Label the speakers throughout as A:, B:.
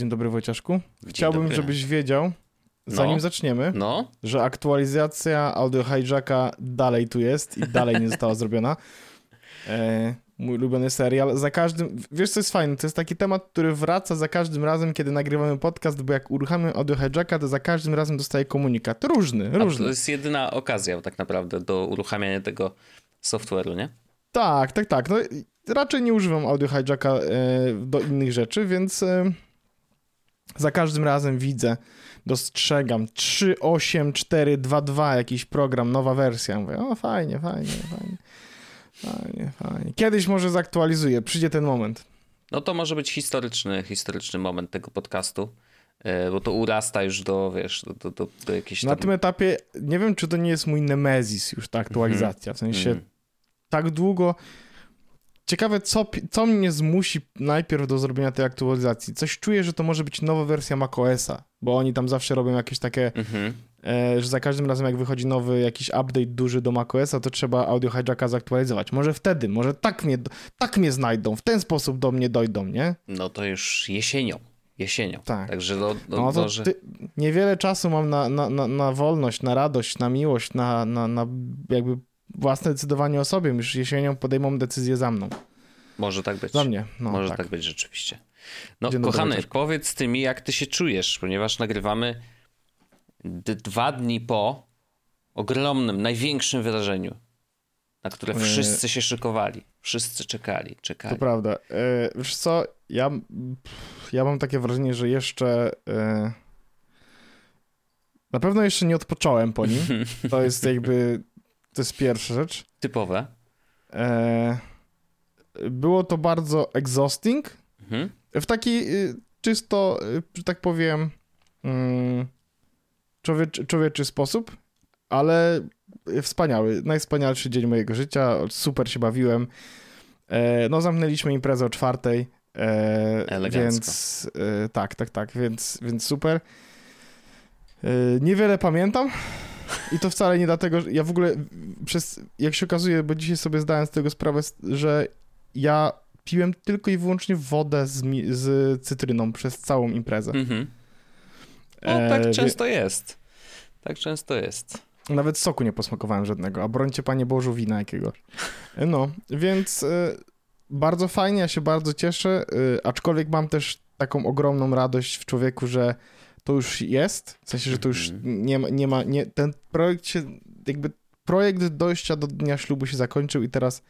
A: Dzień dobry Wojciaszku. Chciałbym,
B: dobry.
A: żebyś wiedział, zanim
B: No.
A: zaczniemy,
B: No,
A: że aktualizacja audio hijacka dalej tu jest i dalej nie została zrobiona. E, mój ulubiony serial. Za każdym. Wiesz, co jest fajne? To jest taki temat, który wraca za każdym razem, kiedy nagrywamy podcast, bo jak uruchamiam audio hijacka, to za każdym razem dostaję komunikat. Różny,
B: a to
A: różny.
B: jest jedyna okazja tak naprawdę do uruchamiania tego software'u, nie?
A: Tak, tak, tak. No, raczej nie używam audio hijacka e, do innych rzeczy, więc e, za każdym razem widzę, dostrzegam 38422 jakiś program, nowa wersja. Mówię, o fajnie, fajnie, fajnie. Fajnie, fajnie. Kiedyś może zaktualizuję, przyjdzie ten moment.
B: No to może być historyczny, historyczny moment tego podcastu, e, bo to urasta już do, wiesz, do, do, do, do jakiejś
A: Na
B: tam...
A: tym etapie nie wiem, czy to nie jest mój nemezis już ta aktualizacja. W sensie
B: Mm.
A: tak długo. Ciekawe, co, co mnie zmusi najpierw do zrobienia tej aktualizacji. Coś czuję, że to może być nowa wersja macOSa, bo oni tam zawsze robią jakieś takie,
B: Mhm.
A: e, że za każdym razem jak wychodzi nowy jakiś update duży do macOSa, to trzeba audio hijacka zaktualizować. Może wtedy, może tak mnie, tak mnie znajdą, w ten sposób do mnie dojdą, nie?
B: No to już jesienią. Jesienią.
A: Tak.
B: Także no, no,
A: No to
B: może...
A: niewiele czasu mam na, na, na, na wolność, na radość, na miłość, na, na, na jakby własne decydowanie o sobie. Już jesienią podejmą decyzję za mną.
B: Może tak być.
A: Za mnie. No,
B: Może
A: tak.
B: tak. być rzeczywiście. No,
A: Dzień dobry,
B: kochany,
A: Wojciech.
B: powiedz ty mi, jak ty się czujesz, ponieważ nagrywamy dwa dni po ogromnym, największym wydarzeniu, na które
A: E,
B: wszyscy się szykowali. Wszyscy czekali, czekali.
A: To prawda. E, wiesz co, ja, ja mam takie wrażenie, że jeszcze e, na pewno jeszcze nie odpocząłem po nim. To jest jakby, to jest pierwsza rzecz.
B: Typowe.
A: E, było to bardzo exhausting,
B: Mhm.
A: w taki y, czysto, y, że tak powiem, mm, człowieczy, człowieczy sposób, ale wspaniały, najwspanialszy dzień mojego życia, super się bawiłem. E, no, zamknęliśmy imprezę o czwartej, e,
B: Elegancko.
A: więc e, tak, tak, tak, więc, więc super. E, niewiele pamiętam i to wcale nie dlatego, że ja w ogóle przez, jak się okazuje, bo dzisiaj sobie zdałem z tego sprawę, że ja piłem tylko i wyłącznie wodę z, z cytryną przez całą imprezę.
B: Mhm. No,
A: E,
B: tak
A: wie-
B: często jest. Tak często jest.
A: Nawet soku nie posmakowałem żadnego, a brońcie Panie Bożu wina jakiegoś. No, więc e, bardzo fajnie, ja się bardzo cieszę, e, aczkolwiek mam też taką ogromną radość w człowieku, że to już jest, w sensie, że to już
B: Mhm.
A: nie ma, nie ma nie, ten projekt się, jakby projekt dojścia do dnia ślubu się zakończył i teraz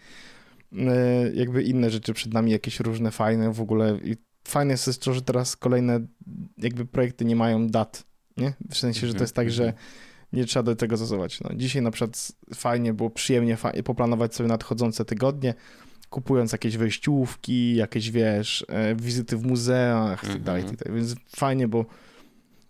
A: e, jakby inne rzeczy przed nami, jakieś różne fajne w ogóle i fajne jest to, że teraz kolejne jakby projekty nie mają dat, nie? W sensie, że to jest tak, że nie trzeba do tego stosować. No, dzisiaj na przykład fajnie było przyjemnie poplanować sobie nadchodzące tygodnie, kupując jakieś wejściówki, jakieś, wiesz, e, wizyty w muzeach i tak tak dalej. Więc fajnie, bo,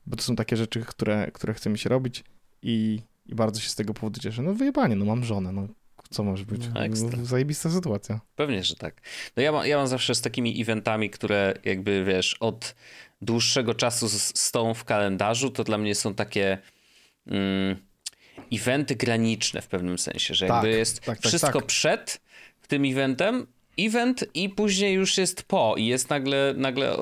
A: bo to są takie rzeczy, które, które chcemy się robić i, i bardzo się z tego powodu cieszę. No wyjebanie, no mam żonę, no co może być?
B: Ekstra.
A: No, zajebista sytuacja.
B: Pewnie, że tak. No ja, mam, ja mam zawsze z takimi eventami, które jakby wiesz, od dłuższego czasu stoją w kalendarzu, to dla mnie są takie mm, eventy graniczne w pewnym sensie, że jakby
A: Tak,
B: jest
A: tak, tak,
B: wszystko
A: tak.
B: przed tym eventem, event i później już jest po i jest nagle, nagle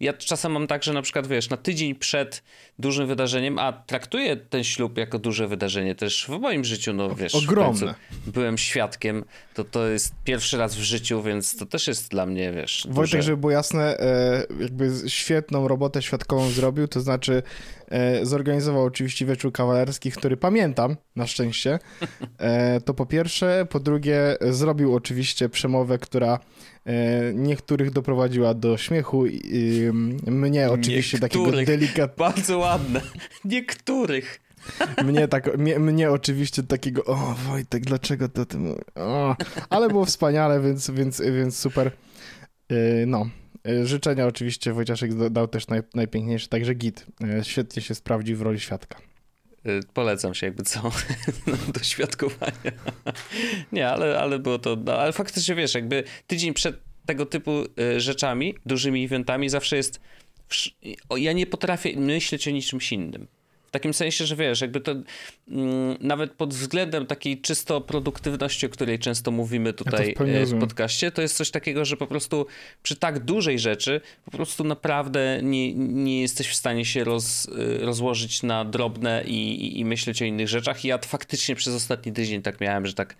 B: ja czasem mam tak, że na przykład wiesz, na tydzień przed dużym wydarzeniem, a traktuję ten ślub jako duże wydarzenie też w moim życiu, no wiesz,
A: Ogromne.
B: byłem świadkiem, to to jest pierwszy raz w życiu, więc to też jest dla mnie, wiesz,
A: Wojtek,
B: duże...
A: żeby było jasne, e, jakby świetną robotę świadkową zrobił, to znaczy zorganizował oczywiście wieczór kawalerski, który pamiętam, na szczęście. E, to po pierwsze. Po drugie, zrobił oczywiście przemowę, która e, niektórych doprowadziła do śmiechu. I, mnie oczywiście takiego
B: Niektórych.
A: delikatnego.
B: Bardzo ładne. Niektórych.
A: Mnie, tak, mnie, mnie oczywiście takiego, o Wojtek, dlaczego to ty mówisz? O, ale było wspaniale, więc, więc, więc super. No, życzenia oczywiście Wojciaszek da- dał też naj, najpiękniejsze, także git. Yy, Świetnie się sprawdził w roli świadka.
B: Y, Polecam się jakby co do świadkowania. Nie, ale, ale było to, no, ale faktycznie wiesz, jakby tydzień przed tego typu rzeczami, dużymi eventami zawsze jest, ja nie potrafię myśleć o niczymś innym. W takim sensie, że wiesz, jakby to mm, nawet pod względem takiej czysto produktywności, o której często mówimy tutaj ja e, w podcaście, to jest coś takiego, że po prostu przy tak dużej rzeczy po prostu naprawdę nie, nie jesteś w stanie się roz, e, rozłożyć na drobne i, i, i myśleć o innych rzeczach. I ja faktycznie przez ostatni tydzień tak miałem, że tak,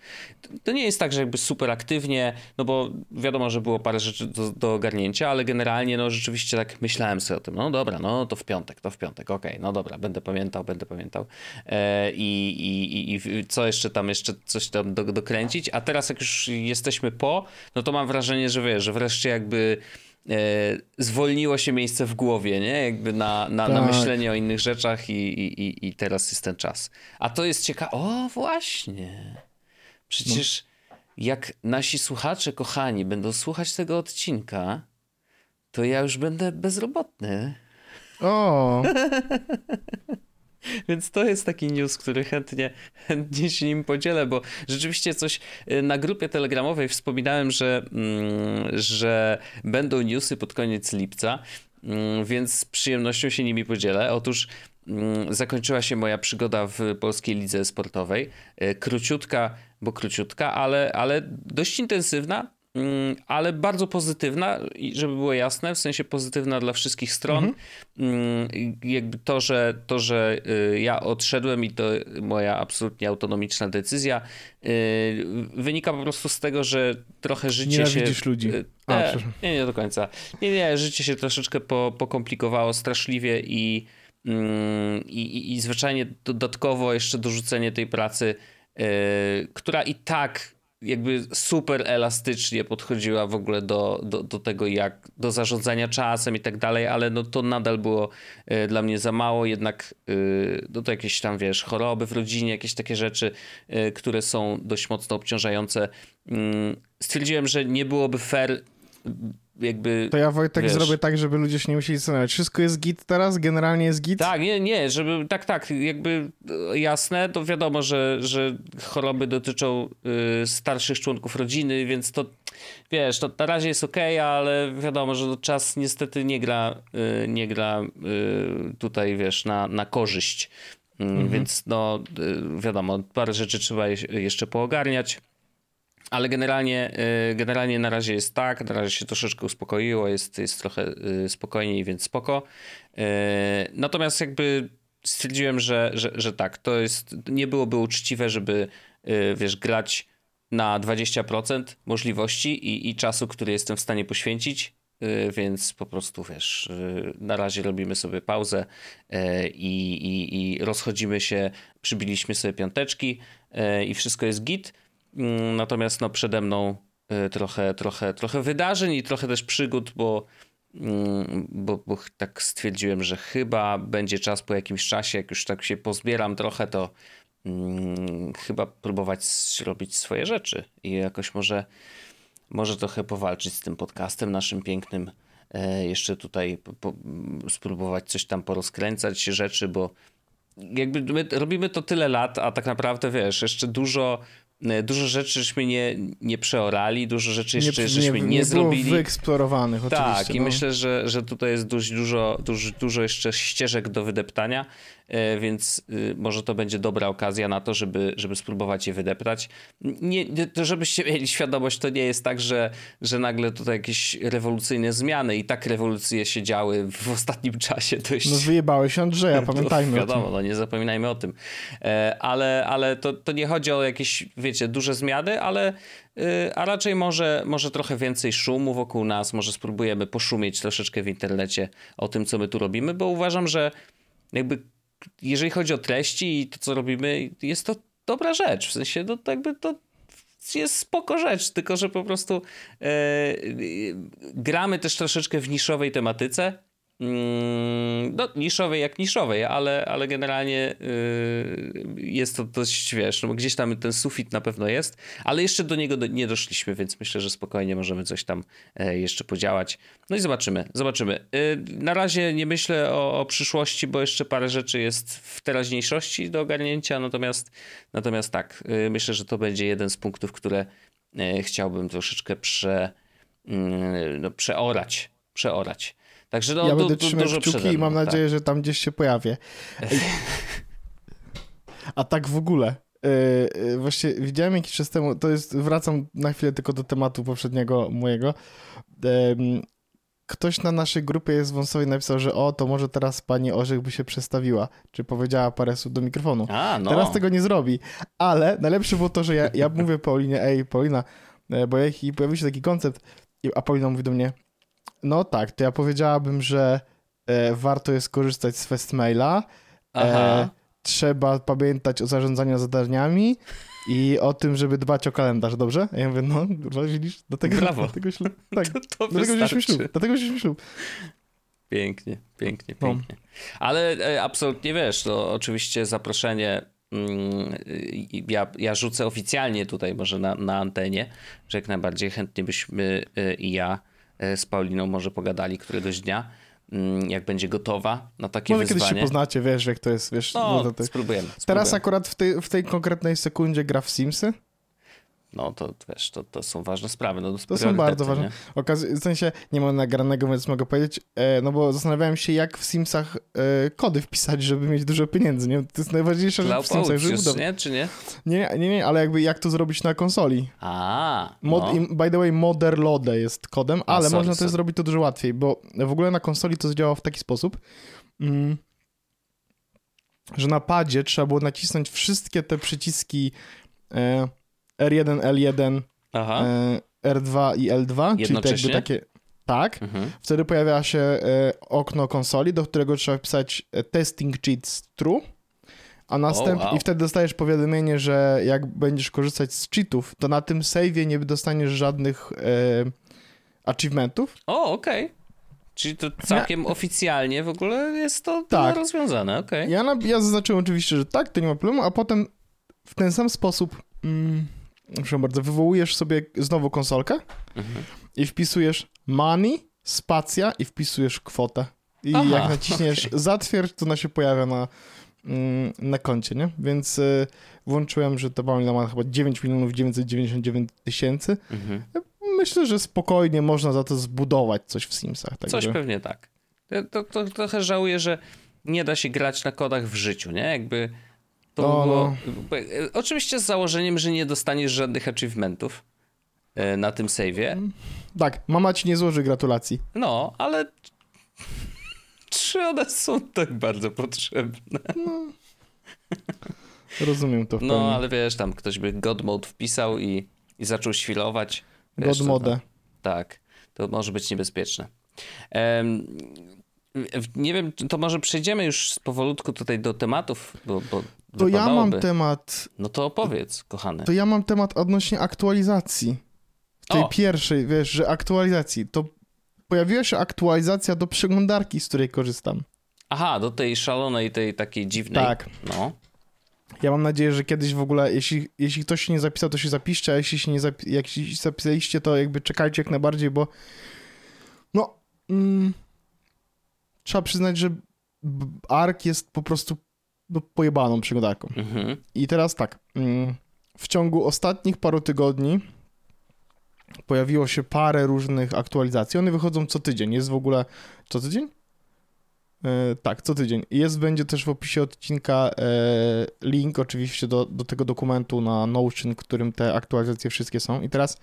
B: to nie jest tak, że jakby super aktywnie, no bo wiadomo, że było parę rzeczy do, do ogarnięcia, ale generalnie no rzeczywiście tak myślałem sobie o tym, no dobra, no to w piątek, to w piątek, okej, okay, no dobra, będę pamiętał, będę pamiętał e, i, i, i, co jeszcze tam, jeszcze coś tam do, dokręcić, a teraz jak już jesteśmy po, no to mam wrażenie, że wiesz, że wreszcie jakby e, zwolniło się miejsce w głowie, nie? Jakby na, na, tak. na myślenie o innych rzeczach i, i, i teraz jest ten czas. A to jest ciekawe, o właśnie, przecież no. jak nasi słuchacze kochani będą słuchać tego odcinka, to ja już będę bezrobotny.
A: O!
B: Więc to jest taki news, który chętnie, chętnie się nim podzielę, bo rzeczywiście coś y, na grupie telegramowej wspominałem, że, mm, że będą newsy pod koniec lipca, mm, więc z przyjemnością się nimi podzielę. Otóż mm, zakończyła się moja przygoda w Polskiej Lidze Sportowej. Y, króciutka, bo króciutka, ale, ale dość intensywna ale bardzo pozytywna, żeby było jasne, w sensie pozytywna dla wszystkich stron. Mhm. Mm, jakby to, że, to, że y, ja odszedłem i to moja absolutnie autonomiczna decyzja, y, wynika po prostu z tego, że trochę życie
A: nie
B: się...
A: ludzi.
B: Y, A, nie, nie, nie do końca. Nie, nie, życie się troszeczkę po, pokomplikowało straszliwie i, mm, i, i, i zwyczajnie dodatkowo jeszcze dorzucenie tej pracy, która i tak jakby super elastycznie podchodziła w ogóle do, do, do tego, jak do zarządzania czasem i tak dalej, ale no to nadal było y, dla mnie za mało, jednak y, no to jakieś tam, wiesz, choroby w rodzinie, jakieś takie rzeczy, y, które są dość mocno obciążające. Mm, stwierdziłem, że nie byłoby fair jakby...
A: To ja Wojtek wiesz, zrobię tak, żeby ludzie się nie musieli zastanawiać. Wszystko jest git teraz? Generalnie jest git?
B: Tak, nie, nie, żeby, tak, tak, jakby e, jasne, to wiadomo, że, że choroby dotyczą y, starszych członków rodziny, więc to, wiesz, to na razie jest ok, ale wiadomo, że czas niestety nie gra, y, nie gra y, tutaj, wiesz, na, na korzyść. Mm, mhm. Więc no, wiadomo, parę rzeczy trzeba jeszcze poogarniać. Ale generalnie, y, generalnie na razie jest tak, na razie się troszeczkę uspokoiło, jest, jest trochę y, spokojniej, więc spoko. Y, natomiast jakby stwierdziłem, że, że, że tak, to jest, nie byłoby uczciwe, żeby wiesz, grać na 20% możliwości i, i czasu, który jestem w stanie poświęcić, więc po prostu wiesz, na razie robimy sobie pauzę i, i, i rozchodzimy się, przybiliśmy sobie piąteczki i wszystko jest git. Mm, natomiast no, przede mną y, trochę, trochę, trochę wydarzeń i trochę też przygód, bo, mm, bo, bo tak stwierdziłem, że chyba będzie czas po jakimś czasie, jak już tak się pozbieram trochę, to hmm, chyba próbować robić swoje rzeczy i jakoś może, może trochę powalczyć z tym podcastem naszym pięknym. E, jeszcze tutaj po, spróbować coś tam porozkręcać rzeczy, bo jakby my robimy to tyle lat, a tak naprawdę wiesz, jeszcze dużo dużo rzeczy żeśmy nie, nie przeorali, dużo rzeczy jeszcze nie, żeśmy nie, nie, nie zrobili.
A: Wyeksplorowanych oczywiście.
B: Tak, i no. myślę, że, że tutaj jest dość dużo, dużo, dużo jeszcze ścieżek do wydeptania, e, więc y, może to będzie dobra okazja na to, żeby, żeby spróbować je wydeptać. Nie, to żebyście mieli świadomość, to nie jest tak, że, że nagle tutaj jakieś rewolucyjne zmiany i tak rewolucje się działy w ostatnim czasie dość.
A: No wyjebałeś Andrzeja, pamiętajmy
B: to, Wiadomo, no nie zapominajmy o tym. E, ale, ale to, to nie chodzi o jakieś wiecie, duże zmiany, ale y, a raczej może, może trochę więcej szumu wokół nas, może spróbujemy poszumieć troszeczkę w internecie o tym, co my tu robimy, bo uważam, że jakby jeżeli chodzi o treści i to, co robimy, jest to dobra rzecz, w sensie no, to jakby to jest spoko rzecz, tylko że po prostu e, gramy też troszeczkę w niszowej tematyce, no, niszowej jak niszowej, ale, ale generalnie yy, jest to dość, wiesz, no gdzieś tam ten sufit na pewno jest, ale jeszcze do niego nie doszliśmy, więc myślę, że spokojnie możemy coś tam e, jeszcze podziałać. No i zobaczymy, zobaczymy. Yy, na razie nie myślę o, o, przyszłości, bo jeszcze parę rzeczy jest w teraźniejszości do ogarnięcia, natomiast, natomiast tak, yy, myślę, że to będzie jeden z punktów, które e, chciałbym troszeczkę prze, mm, no, przeorać, przeorać. Także no,
A: ja
B: du,
A: będę
B: du,
A: trzymać
B: dużo
A: kciuki i mam
B: tak.
A: nadzieję, że tam gdzieś się pojawię. A tak w ogóle, yy, yy, właśnie widziałem jakiś czas temu, to jest, wracam na chwilę tylko do tematu poprzedniego mojego. Em, ktoś na naszej grupie jest wąsowej napisał, że o, to może teraz pani Orzech by się przestawiła, czy powiedziała parę słów do mikrofonu.
B: A, no.
A: Teraz tego nie zrobi, ale najlepsze było to, że ja, ja mówię Paulinie, ej Paulina, e, bo jak i pojawił się taki koncept, a Paulina mówi do mnie, no tak, to ja powiedziałabym, że e, warto jest korzystać z Festmaila, e, trzeba pamiętać o zarządzaniu zadaniami i o tym, żeby dbać o kalendarz, dobrze? Ja mówię, no, widzisz, dlatego,
B: Brawo.
A: dlatego ślub, tak,
B: to, to
A: dlatego wzięliśmy
B: wystarczy.
A: ślub, wzięliśmy ślub.
B: Pięknie, pięknie,
A: No.
B: pięknie. Ale e, absolutnie wiesz, to oczywiście zaproszenie. mm, Ja, ja rzucę oficjalnie tutaj, może na, na antenie, że jak najbardziej chętnie byśmy e, i ja z Pauliną może pogadali któregoś dnia, mm, jak będzie gotowa na takie
A: Może kiedyś się
B: wyzwanie.
A: poznacie, wiesz, jak to jest, wiesz,
B: No,
A: no, to, to,
B: spróbujemy.
A: Teraz
B: spróbujemy.
A: akurat w tej, w tej konkretnej sekundzie gra w Simsy.
B: No to wiesz, to, to są ważne sprawy. No,
A: To są bardzo ważne.
B: nie?
A: Okaz- w sensie nie mam nagranego, więc mogę powiedzieć, e, no bo zastanawiałem się, jak w Simsach e, kody wpisać, żeby mieć dużo pieniędzy, nie? To jest najważniejsza rzecz w Simsach, żeby
B: Cloud
A: budować.
B: nie? Czy nie?
A: Nie, nie, nie, ale jakby jak to zrobić na konsoli.
B: A,
A: Mod,
B: no.
A: i, by the way, Moderlode jest kodem,
B: A,
A: ale
B: sorry,
A: można to
B: sorry.
A: zrobić to dużo łatwiej, bo w ogóle na konsoli to działa w taki sposób, mm, że na padzie trzeba było nacisnąć wszystkie te przyciski e, R1, L1,
B: Aha.
A: e, R2 i L2, czyli te jakby takie... Tak.
B: Mhm.
A: Wtedy pojawia się e, okno konsoli, do którego trzeba wpisać e, testing cheats true, a następnie
B: wow.
A: i wtedy dostajesz powiadomienie, że jak będziesz korzystać z cheatów, to na tym save'ie nie dostaniesz żadnych e, achievementów.
B: O, okej. Czyli to całkiem oficjalnie w ogóle jest to, to
A: Tak.
B: rozwiązane, okej.
A: Ja, na, ja zaznaczyłem oczywiście, że tak, to nie ma problemu, a potem w ten sam sposób, mm, proszę bardzo, wywołujesz sobie znowu konsolkę
B: Mhm.
A: i wpisujesz money, spacja i wpisujesz kwotę. I
B: Aha,
A: jak naciśniesz zatwierdź, to ona się pojawia na, mm, na koncie, nie? Więc y, włączyłem, że ta Paulina ma chyba 9 milionów 999 tysięcy.
B: Mhm.
A: Myślę, że spokojnie można za to zbudować coś w Simsach.
B: Coś
A: Także...
B: pewnie tak. Ja To, to, trochę żałuję, że nie da się grać na kodach w życiu, nie? Jakby to
A: No,
B: było... bo, e, Oczywiście z założeniem, że nie dostaniesz żadnych achievementów e, na tym save'ie.
A: Tak, mama ci nie złoży gratulacji.
B: No, ale czy one są tak bardzo potrzebne?
A: Rozumiem to w pełni.
B: No, ale wiesz, tam ktoś by God Mode wpisał i, i zaczął świlować. Wiesz,
A: God mode.
B: Tak, to może być niebezpieczne. W- nie wiem, to może przejdziemy już powolutku tutaj do tematów, bo, bo
A: To ja mam temat,
B: No to opowiedz, kochany.
A: to ja mam temat odnośnie aktualizacji. Tej
B: O!
A: pierwszej, wiesz, że aktualizacji. To pojawiła się aktualizacja do przeglądarki, z której korzystam.
B: Aha, do tej szalonej, tej takiej dziwnej.
A: Tak.
B: No.
A: Ja mam nadzieję, że kiedyś w ogóle, jeśli, jeśli ktoś się nie zapisał, to się zapiszcie, a jeśli się nie zapi- jak się zapisaliście, to jakby czekajcie jak najbardziej, bo no mm, trzeba przyznać, że ARK jest po prostu no, pojebaną przeglądarką.
B: Mhm.
A: I teraz tak, mm, w ciągu ostatnich paru tygodni pojawiło się parę różnych aktualizacji. One wychodzą co tydzień. Jest w ogóle co tydzień? E, tak, co tydzień. Jest, będzie też w opisie odcinka e, link oczywiście do, do tego dokumentu na Notion, w którym te aktualizacje wszystkie są. I teraz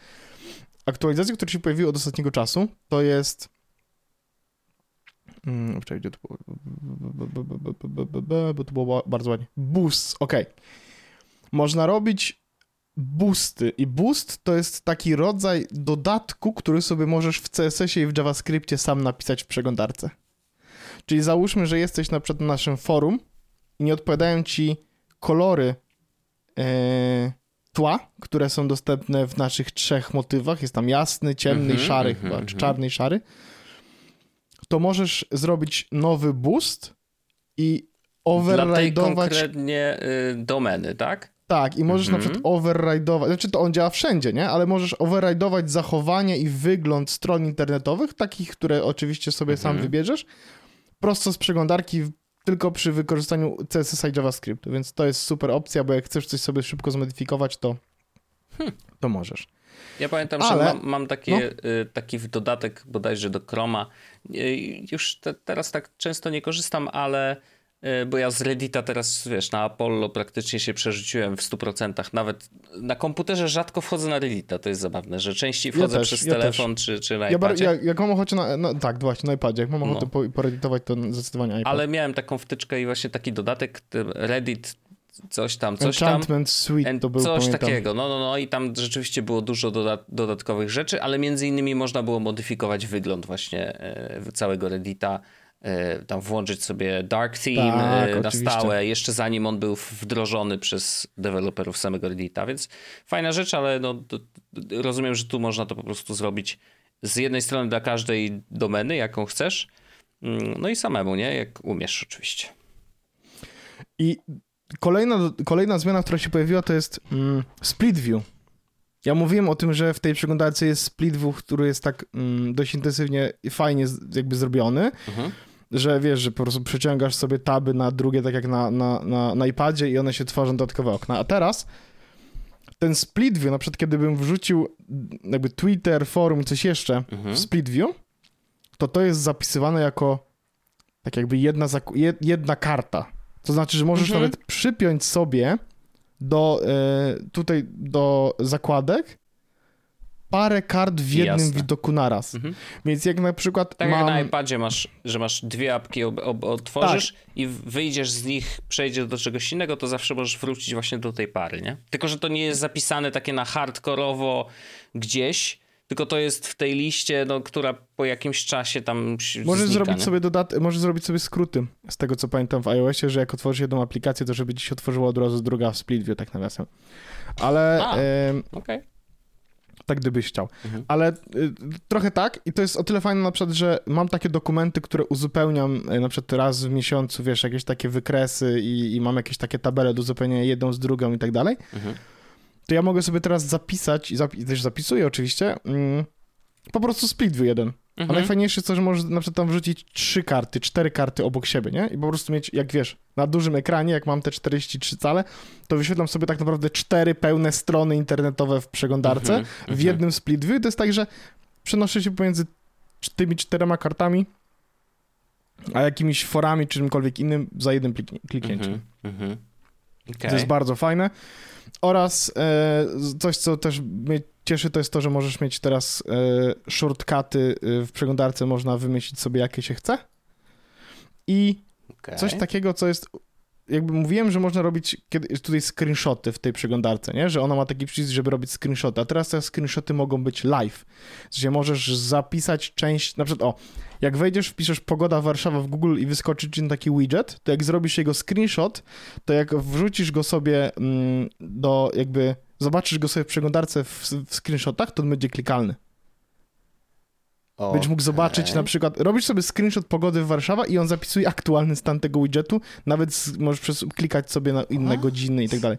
A: aktualizacje, które się pojawiły od ostatniego czasu, to jest Mm, gdzie to było? Bo to było bardzo ładnie. Boost, ok. Można robić boosty i boost to jest taki rodzaj dodatku, który sobie możesz w CSS-ie i w JavaScriptie sam napisać w przeglądarce. Czyli załóżmy, że jesteś na przykład na naszym forum i nie odpowiadają ci kolory e, tła, które są dostępne w naszych trzech motywach. Jest tam jasny, ciemny i
B: Mhm,
A: szary
B: mhm,
A: chyba, czy
B: mhm.
A: czarny i szary. To możesz zrobić nowy boost i override'ować
B: konkretnie y, domeny, tak?
A: tak, i możesz
B: Mhm.
A: na przykład override'ować, znaczy to on działa wszędzie, nie? Ale możesz override'ować zachowanie i wygląd stron internetowych, takich, które oczywiście sobie sam
B: Mhm.
A: wybierzesz, prosto z przeglądarki, tylko przy wykorzystaniu CSS i JavaScriptu, więc to jest super opcja, bo jak chcesz coś sobie szybko zmodyfikować, to,
B: Hmm.
A: to możesz.
B: Ja pamiętam, Ale... że mam, mam takie, no. y, taki dodatek bodajże do Chroma. Y, już te, teraz tak często nie korzystam, ale y, bo ja z Reddita teraz, wiesz, na Apollo praktycznie się przerzuciłem w 100%. Nawet na komputerze rzadko wchodzę na Reddita, to jest zabawne, że częściej wchodzę ja też, przez ja telefon czy, czy na iPadzie.
A: Ja, jak mam ochotę na, no, tak, właśnie na iPadzie, jak mam ochotę no. poredytować, to zdecydowanie iPad.
B: Ale miałem taką wtyczkę i właśnie taki dodatek, Reddit coś tam, coś
A: Enchantment tam. Suite to był,
B: Coś
A: pamiętam.
B: takiego, no, no, no i tam rzeczywiście było dużo dodat dodatkowych rzeczy, ale między innymi można było modyfikować wygląd właśnie e, całego Reddita, e, tam włączyć sobie Dark Theme tak, e, na stałe, jeszcze zanim on był wdrożony przez deweloperów samego Reddita, więc fajna rzecz, ale no, rozumiem, że tu można to po prostu zrobić z jednej strony dla każdej domeny, jaką chcesz, mm, no i samemu, nie? Jak umiesz oczywiście.
A: I Kolejna, kolejna zmiana, która się pojawiła, to jest mm, split view. Ja mówiłem o tym, że w tej przeglądarce jest split view, który jest tak mm, dość intensywnie i fajnie jakby zrobiony, mhm. że wiesz, że po prostu przeciągasz sobie taby na drugie, tak jak na, na, na, na iPadzie i one się tworzą dodatkowe okna. A teraz ten split view, na przykład kiedybym wrzucił jakby Twitter, forum, coś jeszcze mhm. w split view, to to jest zapisywane jako tak jakby jedna, jedna karta. To znaczy, że możesz mhm. nawet przypiąć sobie do e, tutaj do zakładek parę kart w jednym Jasne. widoku naraz. Mhm. Więc jak na przykład
B: Tak
A: mam...
B: jak na iPadzie masz, że masz dwie apki, ob, ob, otworzysz tak. i wyjdziesz z nich, przejdziesz do czegoś innego, to zawsze możesz wrócić właśnie do tej pary, nie? Tylko, że to nie jest zapisane takie na hardkorowo gdzieś, tylko to jest w tej liście, no, która po jakimś czasie tam
A: Możesz
B: znika,
A: zrobić nie? sobie dodat możesz zrobić sobie skróty z tego, co pamiętam w iOSie, że jak otworzysz jedną aplikację, to żeby ci się otworzyła od razu druga w split view, tak nawiasem. Ale...
B: A, okej. Okay.
A: Tak gdybyś chciał. Mhm. Ale y, trochę tak i to jest o tyle fajne na przykład, że mam takie dokumenty, które uzupełniam y, na przykład raz w miesiącu, wiesz, jakieś takie wykresy i, i mam jakieś takie tabele do uzupełnienia jedną z drugą i tak dalej. Mhm to ja mogę sobie teraz zapisać, i zapi też zapisuję oczywiście, mm, po prostu split view jeden. Mhm. A najfajniejsze jest to, że możesz na przykład tam wrzucić trzy karty, cztery karty obok siebie, nie? I po prostu mieć, jak wiesz, na dużym ekranie, jak mam te 43 cale, to wyświetlam sobie tak naprawdę cztery pełne strony internetowe w przeglądarce mhm. w mhm. jednym split view. To jest tak, że przenoszę się pomiędzy tymi czterema kartami, a jakimiś forami czy czymkolwiek innym za jednym kliknięciem. Mhm. Okay. To jest bardzo fajne. Oraz e, coś, co też mnie cieszy, to jest to, że możesz mieć teraz e, shortcuty e, w przeglądarce, można wymyślić sobie, jakie się chce. I okay. coś takiego, co jest jakby mówiłem, że można robić kiedy, tutaj screenshoty w tej przeglądarce, nie? Że ona ma taki przycisk, żeby robić screenshoty, a teraz te screenshoty mogą być live, gdzie możesz zapisać część, na przykład o, jak wejdziesz, wpiszesz pogoda Warszawa w Google i wyskoczy ci taki widget, to jak zrobisz jego screenshot, to jak wrzucisz go sobie mm, do jakby, zobaczysz go sobie w przeglądarce w, w screenshotach, to on będzie klikalny. Okay. Będziesz mógł zobaczyć na przykład, robisz sobie screenshot pogody w Warszawa i on zapisuje aktualny stan tego widgetu, nawet z, możesz przez, klikać sobie na inne godziny i tak dalej.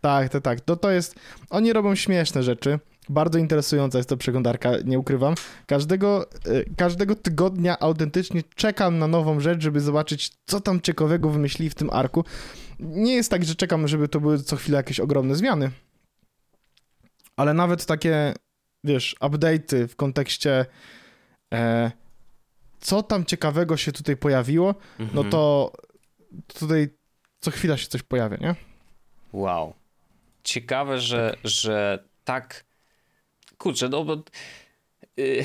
A: Tak, tak, tak. To, to jest, oni robią śmieszne rzeczy. Bardzo interesująca jest to przeglądarka, nie ukrywam. Każdego, e, każdego tygodnia autentycznie czekam na nową rzecz, żeby zobaczyć, co tam ciekawego wymyślili w tym arku. Nie jest tak, że czekam, żeby to były co chwilę jakieś ogromne zmiany. Ale nawet takie, wiesz, update'y w kontekście e, co tam ciekawego się tutaj pojawiło, no mhm. no to tutaj co chwila się coś pojawia, nie?
B: Wow. Ciekawe, że, że tak kurczę, no bo y,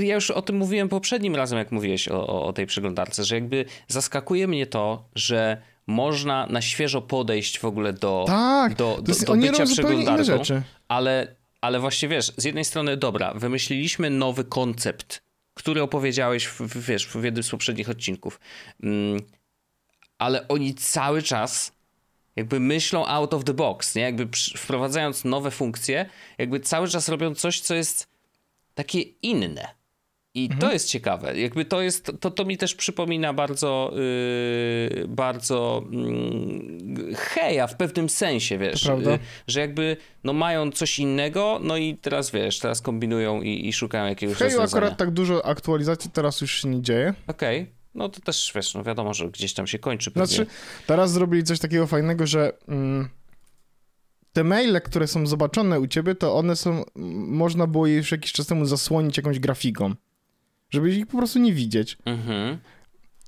B: ja już o tym mówiłem poprzednim razem, jak mówiłeś o, o, tej przeglądarce, że jakby zaskakuje mnie to, że można na świeżo podejść w ogóle do,
A: tak,
B: do, do, do bycia przeglądarką, ale, ale właśnie wiesz, z jednej strony dobra, wymyśliliśmy nowy koncept, który opowiedziałeś w, wiesz, w jednym z poprzednich odcinków, mm, ale oni cały czas jakby myślą out of the box, nie? Jakby wprowadzając nowe funkcje, jakby cały czas robią coś, co jest takie inne. I mhm. to jest ciekawe. Jakby to jest, to, to mi też przypomina bardzo, yy, bardzo yy, heja w pewnym sensie, wiesz, yy, że jakby no mają coś innego, no i teraz wiesz, teraz kombinują i, i szukają jakiegoś w Heju
A: akurat tak dużo aktualizacji teraz już się nie dzieje.
B: Okej. Okay no to też wiesz, no wiadomo, że gdzieś tam się kończy. Pewnie.
A: Znaczy, teraz zrobili coś takiego fajnego, że mm, te maile, które są zobaczone u ciebie, to one są, można było je już jakiś czas temu zasłonić jakąś grafiką, żeby ich po prostu nie widzieć.
B: Mhm.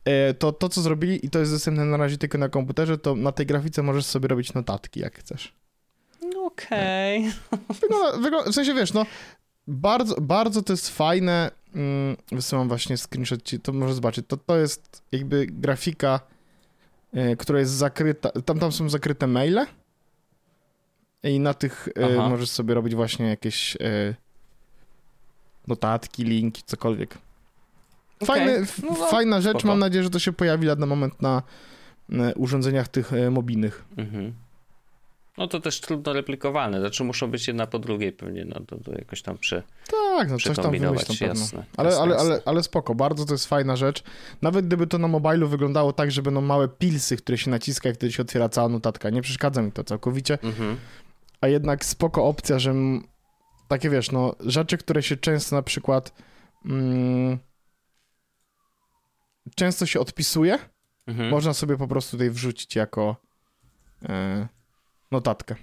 A: E, to to, co zrobili i to jest dostępne na razie tylko na komputerze, to na tej grafice możesz sobie robić notatki, jak chcesz.
B: Okej.
A: Wygląda, wygląda, w sensie, wiesz, no, bardzo, bardzo to jest fajne, mm, wysyłam właśnie screenshot ci, to możesz zobaczyć, to, to jest jakby grafika, e, która jest zakryta, tam, tam są zakryte maile i na tych
B: Aha.
A: możesz sobie robić właśnie jakieś e, notatki, linki, cokolwiek. Fajny, f-
B: No, no,
A: fajna rzecz,
B: spoko.
A: mam nadzieję, że to się pojawi na moment na urządzeniach tych mobilnych.
B: Mhm. No to też trudno replikowalne, znaczy muszą być jedna po drugiej pewnie, no to, to jakoś tam przy...
A: Tak, no coś tam wymyślą
B: jasne,
A: Ale,
B: jasne,
A: ale, ale, ale spoko, bardzo to jest fajna rzecz. Nawet gdyby to na mobilu wyglądało tak, że będą małe pilsy, które się naciska i wtedy się otwiera cała notatka. Nie przeszkadza mi to całkowicie,
B: Mhm.
A: a jednak spoko opcja, że takie wiesz, no rzeczy, które się często na przykład mm, często się odpisuje,
B: Mhm.
A: można sobie po prostu tutaj wrzucić jako e, notatkę.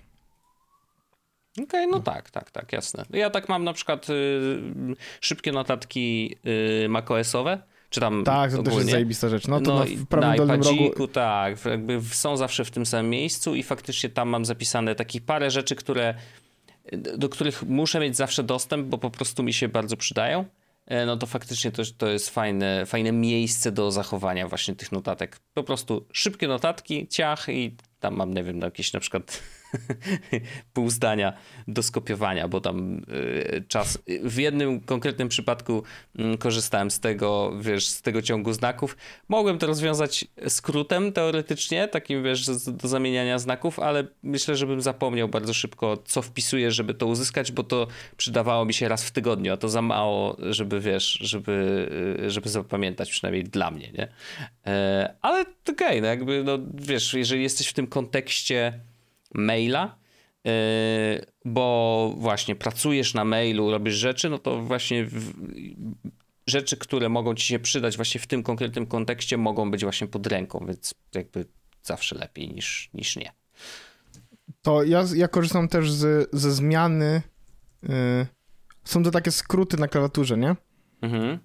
B: Okej, no tak, tak, tak, jasne. Ja tak mam na przykład y, szybkie notatki y, macOSowe, czy tam
A: Tak, to też jest
B: ogólnie.
A: zajebista rzecz. No to
B: i
A: na, w prawym
B: na
A: dolnym rogu
B: tak, jakby są zawsze w tym samym miejscu i faktycznie tam mam zapisane takich parę rzeczy, które, do których muszę mieć zawsze dostęp, bo po prostu mi się bardzo przydają. E, No to faktycznie to, to jest fajne, fajne miejsce do zachowania właśnie tych notatek. Po prostu szybkie notatki, ciach i tam mam, nie wiem, jakieś na przykład pół zdania do skopiowania, bo tam y, czas. W jednym konkretnym przypadku mm, korzystałem z tego, wiesz, z tego ciągu znaków. Mogłem to rozwiązać skrótem teoretycznie, takim, wiesz, do zamieniania znaków, ale myślę, że bym zapomniał bardzo szybko, co wpisuję, żeby to uzyskać, bo to przydawało mi się raz w tygodniu, a to za mało, żeby, wiesz, żeby, y, żeby zapamiętać, przynajmniej dla mnie, nie? E, Ale okej, no jakby, no wiesz, jeżeli jesteś w tym kontekście maila, yy, bo właśnie pracujesz na mailu, robisz rzeczy, no to właśnie rzeczy, które mogą ci się przydać właśnie w tym konkretnym kontekście, mogą być właśnie pod ręką, więc jakby zawsze lepiej niż, niż nie.
A: To ja, ja korzystam też z, ze zmiany. y, są to takie skróty na klawiaturze, nie?
B: Mhm.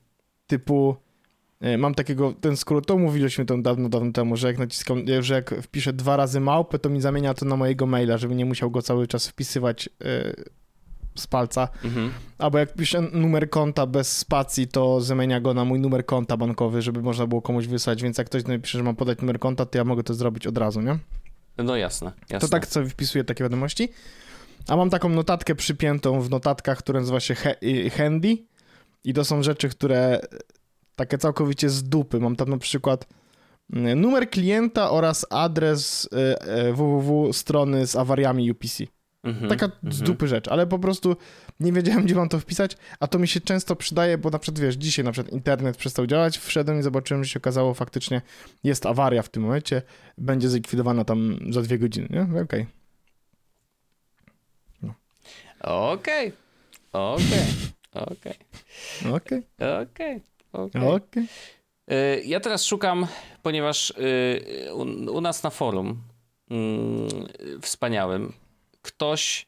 A: Typu. Y, mam takiego, ten skrót, to mówiliśmy to dawno, dawno temu, że jak naciskam, y, że jak wpiszę dwa razy małpę, to mi zamienia to na mojego maila, żeby nie musiał go cały czas wpisywać y, z palca.
B: Mhm.
A: Albo jak piszę numer konta bez spacji, to zamienia go na mój numer konta bankowy, żeby można było komuś wysłać, więc jak ktoś do mnie pisze, że mam podać numer konta, to ja mogę to zrobić od razu, nie?
B: No jasne, jasne.
A: To tak sobie wpisuję takie wiadomości. A mam taką notatkę przypiętą w notatkach, która nazywa się y, Handy. I to są rzeczy, które takie całkowicie z dupy. Mam tam na przykład mm, numer klienta oraz adres y, y, www strony z awariami UPC.
B: Mhm.
A: Taka z
B: mhm.
A: dupy rzecz, ale po prostu nie wiedziałem, gdzie mam to wpisać, a to mi się często przydaje, bo na przykład, wiesz, dzisiaj na przykład internet przestał działać, wszedłem i zobaczyłem, że się okazało faktycznie jest awaria w tym momencie, będzie zlikwidowana tam za dwie godziny, nie? Okej.
B: Okej, okej, okej,
A: Okej,
B: okej, okej.
A: okej.
B: Y, Ja teraz szukam, ponieważ y, u, nas na forum mm, wspaniałym ktoś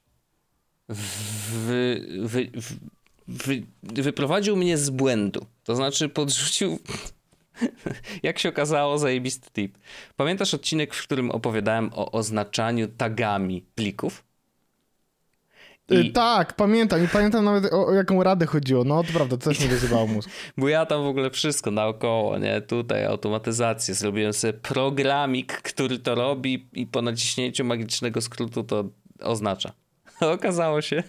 B: wy, wy, wy, wy, wyprowadził mnie z błędu. To znaczy podrzucił, jak się okazało, zajebisty tip. Pamiętasz odcinek, w którym opowiadałem o oznaczaniu tagami plików?
A: Y, Tak, pamiętam i pamiętam nawet o, o jaką radę chodziło, no to prawda, to też mi wyzywało mózg.
B: Bo ja tam w ogóle wszystko naokoło, nie? Tutaj automatyzację. Zrobiłem sobie programik, który to robi i po naciśnięciu magicznego skrótu to oznacza. Okazało się,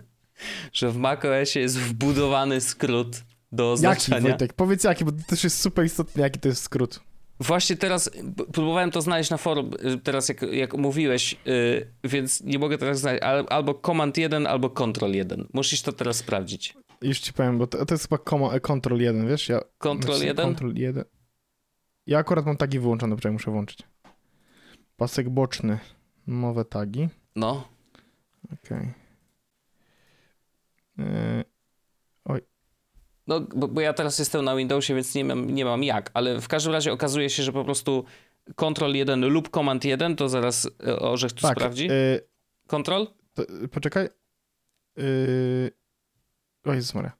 B: że w macOSie jest wbudowany skrót do
A: Jaki,
B: oznaczania.
A: Wojtek? Powiedz jaki, bo to też jest super istotne, jaki to jest skrót.
B: Właśnie teraz próbowałem to znaleźć na forum, y, teraz jak, jak mówiłeś, yy, więc nie mogę teraz znaleźć. Al, albo Command 1, albo Control 1. Musisz to teraz sprawdzić.
A: Już ci powiem, bo to, to jest chyba e, Ctrl 1, wiesz? Ja,
B: Control
A: znaczy,
B: 1?
A: Ctrl 1. Ja akurat mam tagi wyłączone, poczekaj, muszę włączyć. Pasek boczny, nowe tagi.
B: No.
A: Okej. Yy,
B: No, bo, bo ja teraz jestem na Windowsie, więc nie mam, nie mam jak, ale w każdym razie okazuje się, że po prostu Ctrl 1 lub Command 1, to zaraz e, Orzech tu
A: tak,
B: sprawdzi.
A: yy,
B: Control?
A: To, poczekaj. Yy... O Jezus Maria.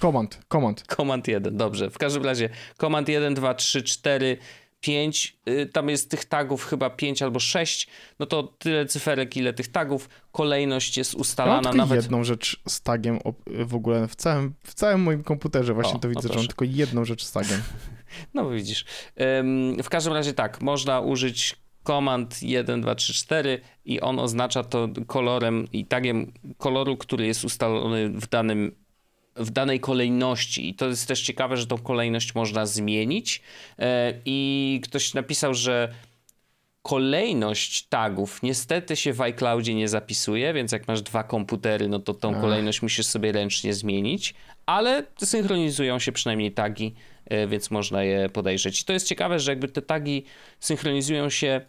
A: Command, command.
B: Command 1, dobrze. W każdym razie command 1, 2, 3, 4, 5, y, tam jest tych tagów chyba 5 albo 6, no to tyle cyferek, ile tych tagów, kolejność jest ustalana
A: ja mam
B: nawet...
A: jedną rzecz z tagiem w ogóle w całym, w całym moim komputerze właśnie
B: O,
A: to
B: no
A: widzę, że mam tylko jedną rzecz z tagiem.
B: No widzisz. W każdym razie tak, można użyć command 1, 2, 3, 4 i on oznacza to kolorem i tagiem koloru, który jest ustalony w danym w danej kolejności. I to jest też ciekawe, że tą kolejność można zmienić. E, I ktoś napisał, że kolejność tagów niestety się w iCloudzie nie zapisuje, więc jak masz dwa komputery, no to tą kolejność musisz sobie ręcznie zmienić, ale synchronizują się przynajmniej tagi, e, więc można je podejrzeć. I to jest ciekawe, że jakby te tagi synchronizują się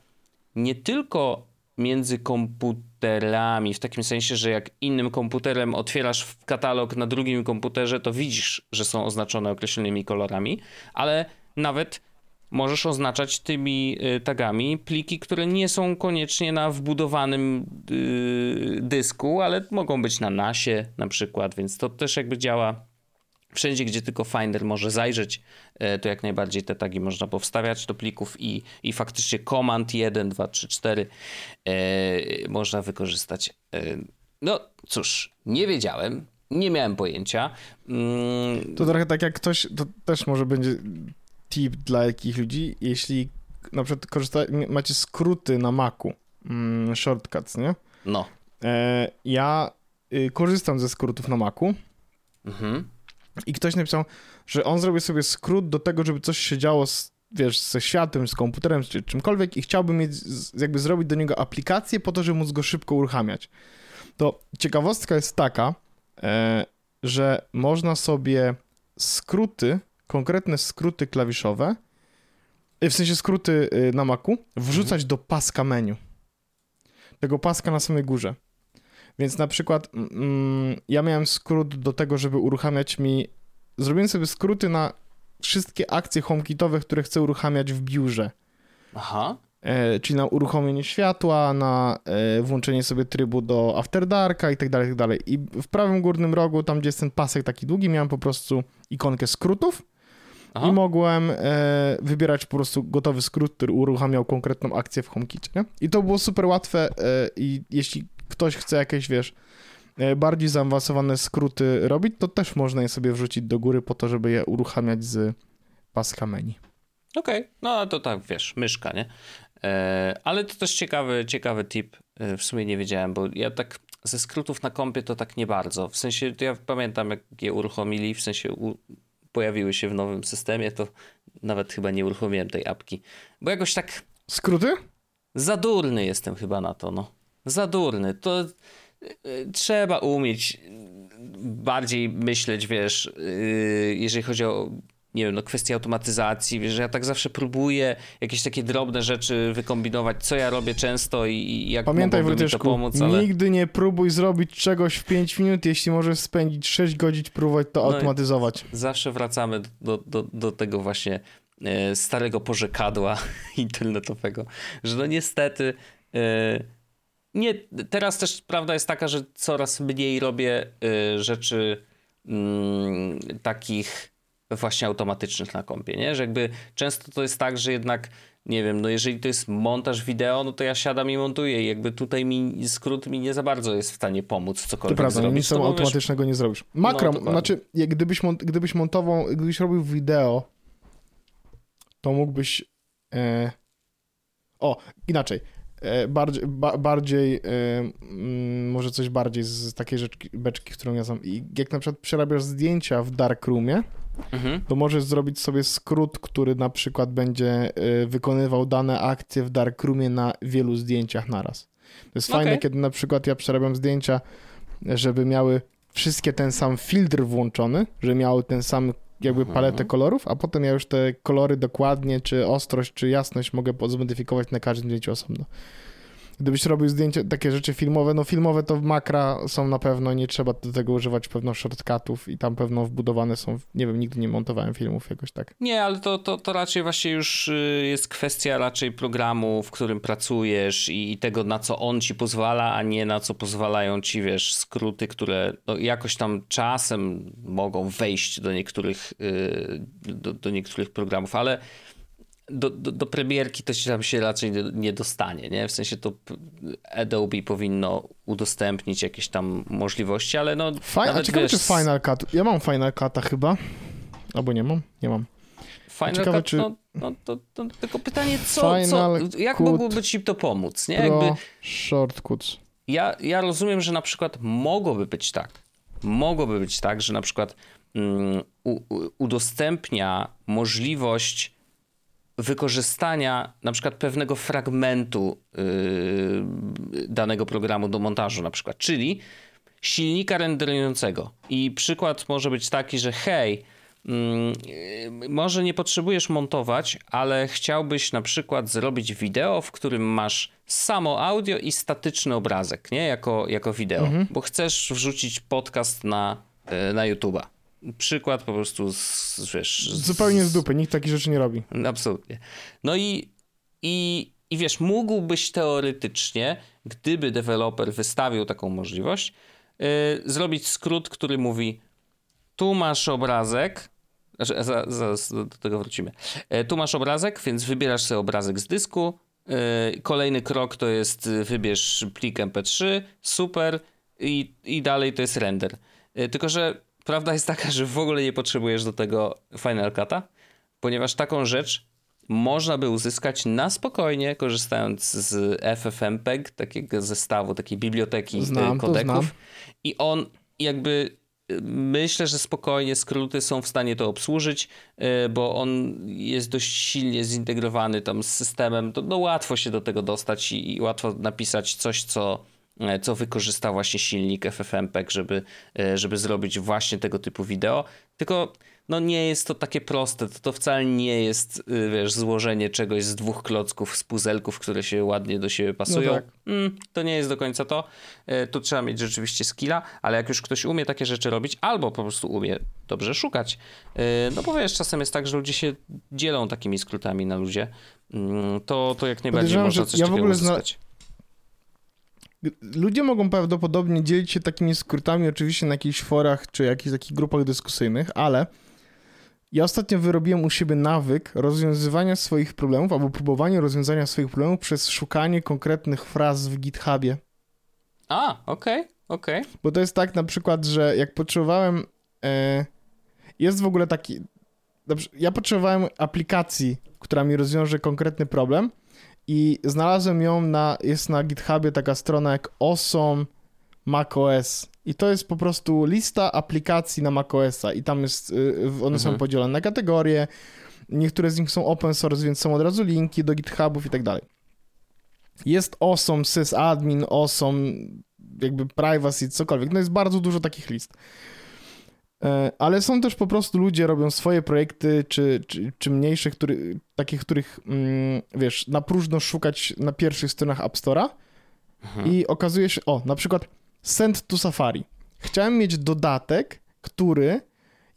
B: nie tylko między komputerami, w takim sensie, że jak innym komputerem otwierasz katalog na drugim komputerze, to widzisz, że są oznaczone określonymi kolorami, ale nawet możesz oznaczać tymi y, tagami pliki, które nie są koniecznie na wbudowanym y, dysku, ale mogą być na nasie na przykład, więc to też jakby działa wszędzie, gdzie tylko Finder może zajrzeć, e, to jak najbardziej te tagi można powstawiać do plików i, i faktycznie Command 1, 2, 3, 4 e, można wykorzystać. E, no cóż, nie wiedziałem, nie miałem pojęcia. Mm,
A: To trochę tak jak ktoś, to też może będzie tip dla jakich ludzi, jeśli na przykład korzysta, macie skróty na Macu, mm, shortcuts, nie?
B: no.
A: E, ja y, korzystam ze skrótów na Macu
B: Mhm.
A: I ktoś napisał, że on zrobił sobie skrót do tego, żeby coś się działo z, wiesz, ze światem, z komputerem, czy czymkolwiek i chciałby mieć, jakby zrobić do niego aplikację po to, żeby móc go szybko uruchamiać. To ciekawostka jest taka, e, że można sobie skróty, konkretne skróty klawiszowe, e, w sensie skróty e, na Macu, wrzucać do paska menu. Tego paska na samej górze. Więc na przykład mm, ja miałem skrót do tego, żeby uruchamiać mi. Zrobiłem sobie skróty na wszystkie akcje HomeKitowe, które chcę uruchamiać w biurze.
B: Aha.
A: E, czyli na uruchomienie światła, na e, włączenie sobie trybu do After Darka i tak dalej, i tak dalej. I w prawym górnym rogu, tam gdzie jest ten pasek taki długi, miałem po prostu ikonkę skrótów
B: Aha.
A: i mogłem e, wybierać po prostu gotowy skrót, który uruchamiał konkretną akcję w HomeKitie. I to było super łatwe e, i jeśli ktoś chce jakieś, wiesz, e, bardziej zaawansowane skróty robić, to też można je sobie wrzucić do góry po to, żeby je uruchamiać z paska menu.
B: Okej, no to tak, wiesz, myszka, nie? E, ale to też ciekawy, ciekawy tip. E, w sumie nie wiedziałem, bo ja tak ze skrótów na kompie to tak nie bardzo. W sensie, ja pamiętam, jak je uruchomili, w sensie u, pojawiły się w nowym systemie, to nawet chyba nie uruchomiłem tej apki. Bo jakoś tak
A: Skróty?
B: za durny jestem chyba na to, no. Za durny. To e, trzeba umieć bardziej myśleć, wiesz, e, jeżeli chodzi o nie wiem, no kwestie automatyzacji, wiesz, że ja tak zawsze próbuję jakieś takie drobne rzeczy wykombinować, co ja robię często i, i jak
A: Pamiętaj,
B: mogłoby mi to pomóc, ale
A: nigdy nie próbuj zrobić czegoś w 5 minut, jeśli możesz spędzić 6 godzin, próbować to
B: No
A: automatyzować.
B: zawsze wracamy do, do, do tego właśnie e, starego porzekadła internetowego, że no niestety nie, teraz też prawda jest taka, że coraz mniej robię e, rzeczy mm, takich właśnie automatycznych na kompie, nie? Że jakby często to jest tak, że jednak nie wiem, no jeżeli to jest montaż wideo, no to ja siadam i montuję i jakby tutaj mi skrót mi nie za bardzo jest w stanie pomóc
A: To
B: cokolwiek
A: prawda,
B: zrobić.
A: nic
B: no bo wiesz,
A: automatycznego nie zrobisz. Makro,
B: dokładnie.
A: znaczy, jak gdybyś, mont, gdybyś montował, gdybyś robił wideo, to mógłbyś. E, o, inaczej. E, bardziej, ba, bardziej e, mm, może coś bardziej z takiej rzeczki, beczki, którą ja znam. I jak na przykład przerabiasz zdjęcia w Darkroomie,
B: Mhm.
A: to możesz zrobić sobie skrót, który na przykład będzie e, wykonywał dane akcje w Darkroomie na wielu zdjęciach naraz. To jest
B: Okej.
A: fajne, kiedy na przykład ja przerabiam zdjęcia, żeby miały wszystkie ten sam filtr włączony, że miały ten sam jakby
B: Mhm.
A: paletę kolorów, a potem ja już te kolory dokładnie, czy ostrość, czy jasność mogę zmodyfikować na każdym zdjęciu osobno. Gdybyś robił zdjęcia, takie rzeczy filmowe, no filmowe to makra są na pewno, nie trzeba do tego używać pewno shortcutów i tam pewno wbudowane są, nie wiem, nigdy nie montowałem filmów jakoś tak.
B: Nie, ale to, to, to raczej właśnie już y, jest kwestia raczej programu, w którym pracujesz i, i tego, na co on ci pozwala, a nie na co pozwalają ci, wiesz, skróty, które no, jakoś tam czasem mogą wejść do niektórych, y, do, do niektórych programów, ale do, do, do premierki to się tam się raczej nie dostanie, nie? W sensie to Adobe powinno udostępnić jakieś tam możliwości, ale no...
A: Faj, a ciekawe, wiesz... czy Final Cut... Ja mam Final Cut'a chyba, albo nie mam? Nie mam.
B: Final ciekawe, Cut, czy... no, no to, to, tylko pytanie, co, co jak mogłoby ci to pomóc, nie?
A: Pro Jakby... Shortcuts.
B: Ja, ja rozumiem, że na przykład mogłoby być tak, mogłoby być tak, że na przykład um, u, udostępnia możliwość wykorzystania na przykład pewnego fragmentu yy, danego programu do montażu na przykład, czyli silnika renderującego. I przykład może być taki, że hej, yy, może nie potrzebujesz montować, ale chciałbyś na przykład zrobić wideo, w którym masz samo audio i statyczny obrazek, nie? Jako, jako wideo, mhm. bo chcesz wrzucić podcast na, yy, na YouTube'a przykład po prostu z, wiesz...
A: Z, Zupełnie z dupy, nikt takich rzeczy nie robi.
B: Absolutnie. No i, i, i wiesz, mógłbyś teoretycznie, gdyby deweloper wystawił taką możliwość, yy, zrobić skrót, który mówi tu masz obrazek, znaczy, zaraz za, za, do tego wrócimy. Yy, tu masz obrazek, więc wybierasz sobie obrazek z dysku. Yy, kolejny krok to jest wybierz plik MP3, super i, i dalej to jest render. Yy, tylko, że prawda jest taka, że w ogóle nie potrzebujesz do tego Final Cut'a, ponieważ taką rzecz można by uzyskać na spokojnie, korzystając z FFmpeg, takiego zestawu, takiej biblioteki e, znam, kodeków. I on jakby e, myślę, że spokojnie skróty są w stanie to obsłużyć, e, bo on jest dość silnie zintegrowany tam z systemem. To, no łatwo się do tego dostać i, i łatwo napisać coś, co co wykorzysta właśnie silnik FFmpeg, żeby, e, żeby zrobić właśnie tego typu wideo. Tylko no nie jest to takie proste, to, to wcale nie jest, y, wiesz, złożenie czegoś z dwóch klocków, z puzelków, które się ładnie do siebie pasują. No tak. mm, to nie jest do końca to. E, tu trzeba mieć rzeczywiście skilla, ale jak już ktoś umie takie rzeczy robić, albo po prostu umie dobrze szukać, no bo wiesz, czasem jest tak, że ludzie się dzielą takimi skrótami na ludzie, mm, to, to jak najbardziej można coś ja takiego uzyskać
A: ludzie mogą prawdopodobnie dzielić się takimi skrótami oczywiście na jakichś forach czy jakichś takich grupach dyskusyjnych, ale ja ostatnio wyrobiłem u siebie nawyk rozwiązywania swoich problemów albo próbowania rozwiązania swoich problemów przez szukanie konkretnych fraz w GitHubie.
B: A, okej, okay, okej. Okay.
A: Bo to jest tak na przykład, że jak potrzebowałem... E, jest w ogóle taki... Ja potrzebowałem aplikacji, która mi rozwiąże konkretny problem, i znalazłem ją na, jest na GitHubie taka strona jak Awesome macOS i to jest po prostu lista aplikacji na macOSa i tam jest, y, one mhm. są podzielone na kategorie, niektóre z nich są open source, więc są od razu linki do GitHubów i tak dalej. Jest Awesome, sysadmin, Awesome, jakby privacy, cokolwiek, no jest bardzo dużo takich list. E, ale są też po prostu ludzie, robią swoje projekty, czy, czy, czy mniejsze, który, takich, których, mm, wiesz, na próżno szukać na pierwszych stronach App Store'a mhm. i okazuje się, o, na przykład Send to Safari. Chciałem mieć dodatek, który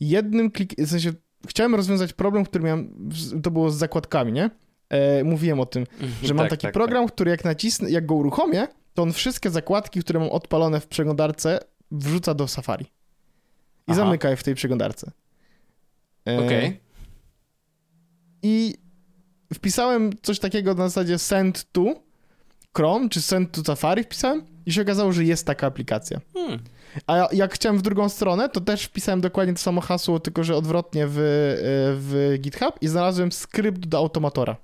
A: jednym klikiem, w sensie chciałem rozwiązać problem, który miałem, to było z zakładkami, nie? E, mówiłem o tym, mhm, że mam tak, taki tak, program, tak. który jak nacisnę, jak go uruchomię, to on wszystkie zakładki, które mam odpalone w przeglądarce, wrzuca do Safari i Aha. zamyka je w tej przeglądarce.
B: E, Okej. Okay.
A: I wpisałem coś takiego na zasadzie send to Chrome, czy send to Safari wpisałem i się okazało, że jest taka aplikacja. Hmm. A jak chciałem w drugą stronę, to też wpisałem dokładnie to samo hasło, tylko że odwrotnie w, e, w GitHub i znalazłem skrypt do automatora.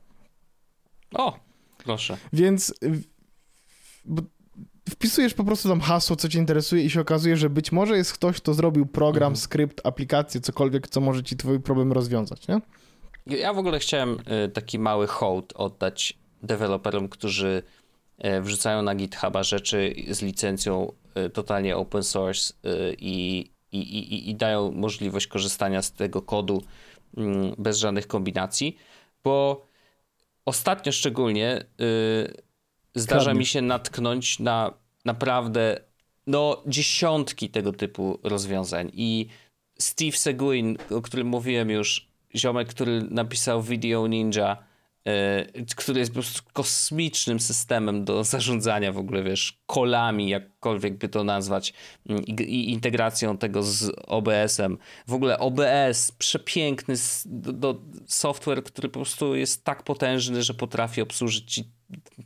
B: O, proszę.
A: Więc wpisujesz po prostu tam hasło, co cię interesuje i się okazuje, że być może jest ktoś, kto zrobił program, mhm. skrypt, aplikację, cokolwiek, co może ci twój problem rozwiązać, nie?
B: Ja w ogóle chciałem y, taki mały hołd oddać deweloperom, którzy y, wrzucają na GitHuba rzeczy z licencją y, totalnie open source i, i, i, i dają możliwość korzystania z tego kodu mm, bez żadnych kombinacji, bo ostatnio szczególnie zdarza Kradnie. mi się natknąć na naprawdę no, dziesiątki tego typu rozwiązań. I Steve Seguin, o którym mówiłem już, ziomek, który napisał Video Ninja, E, który jest po prostu kosmicznym systemem do zarządzania w ogóle, wiesz, kolami, jakkolwiek by to nazwać, mm, i, i integracją tego z OBS-em. W ogóle OBS, przepiękny do, do software, który po prostu jest tak potężny, że potrafi obsłużyć ci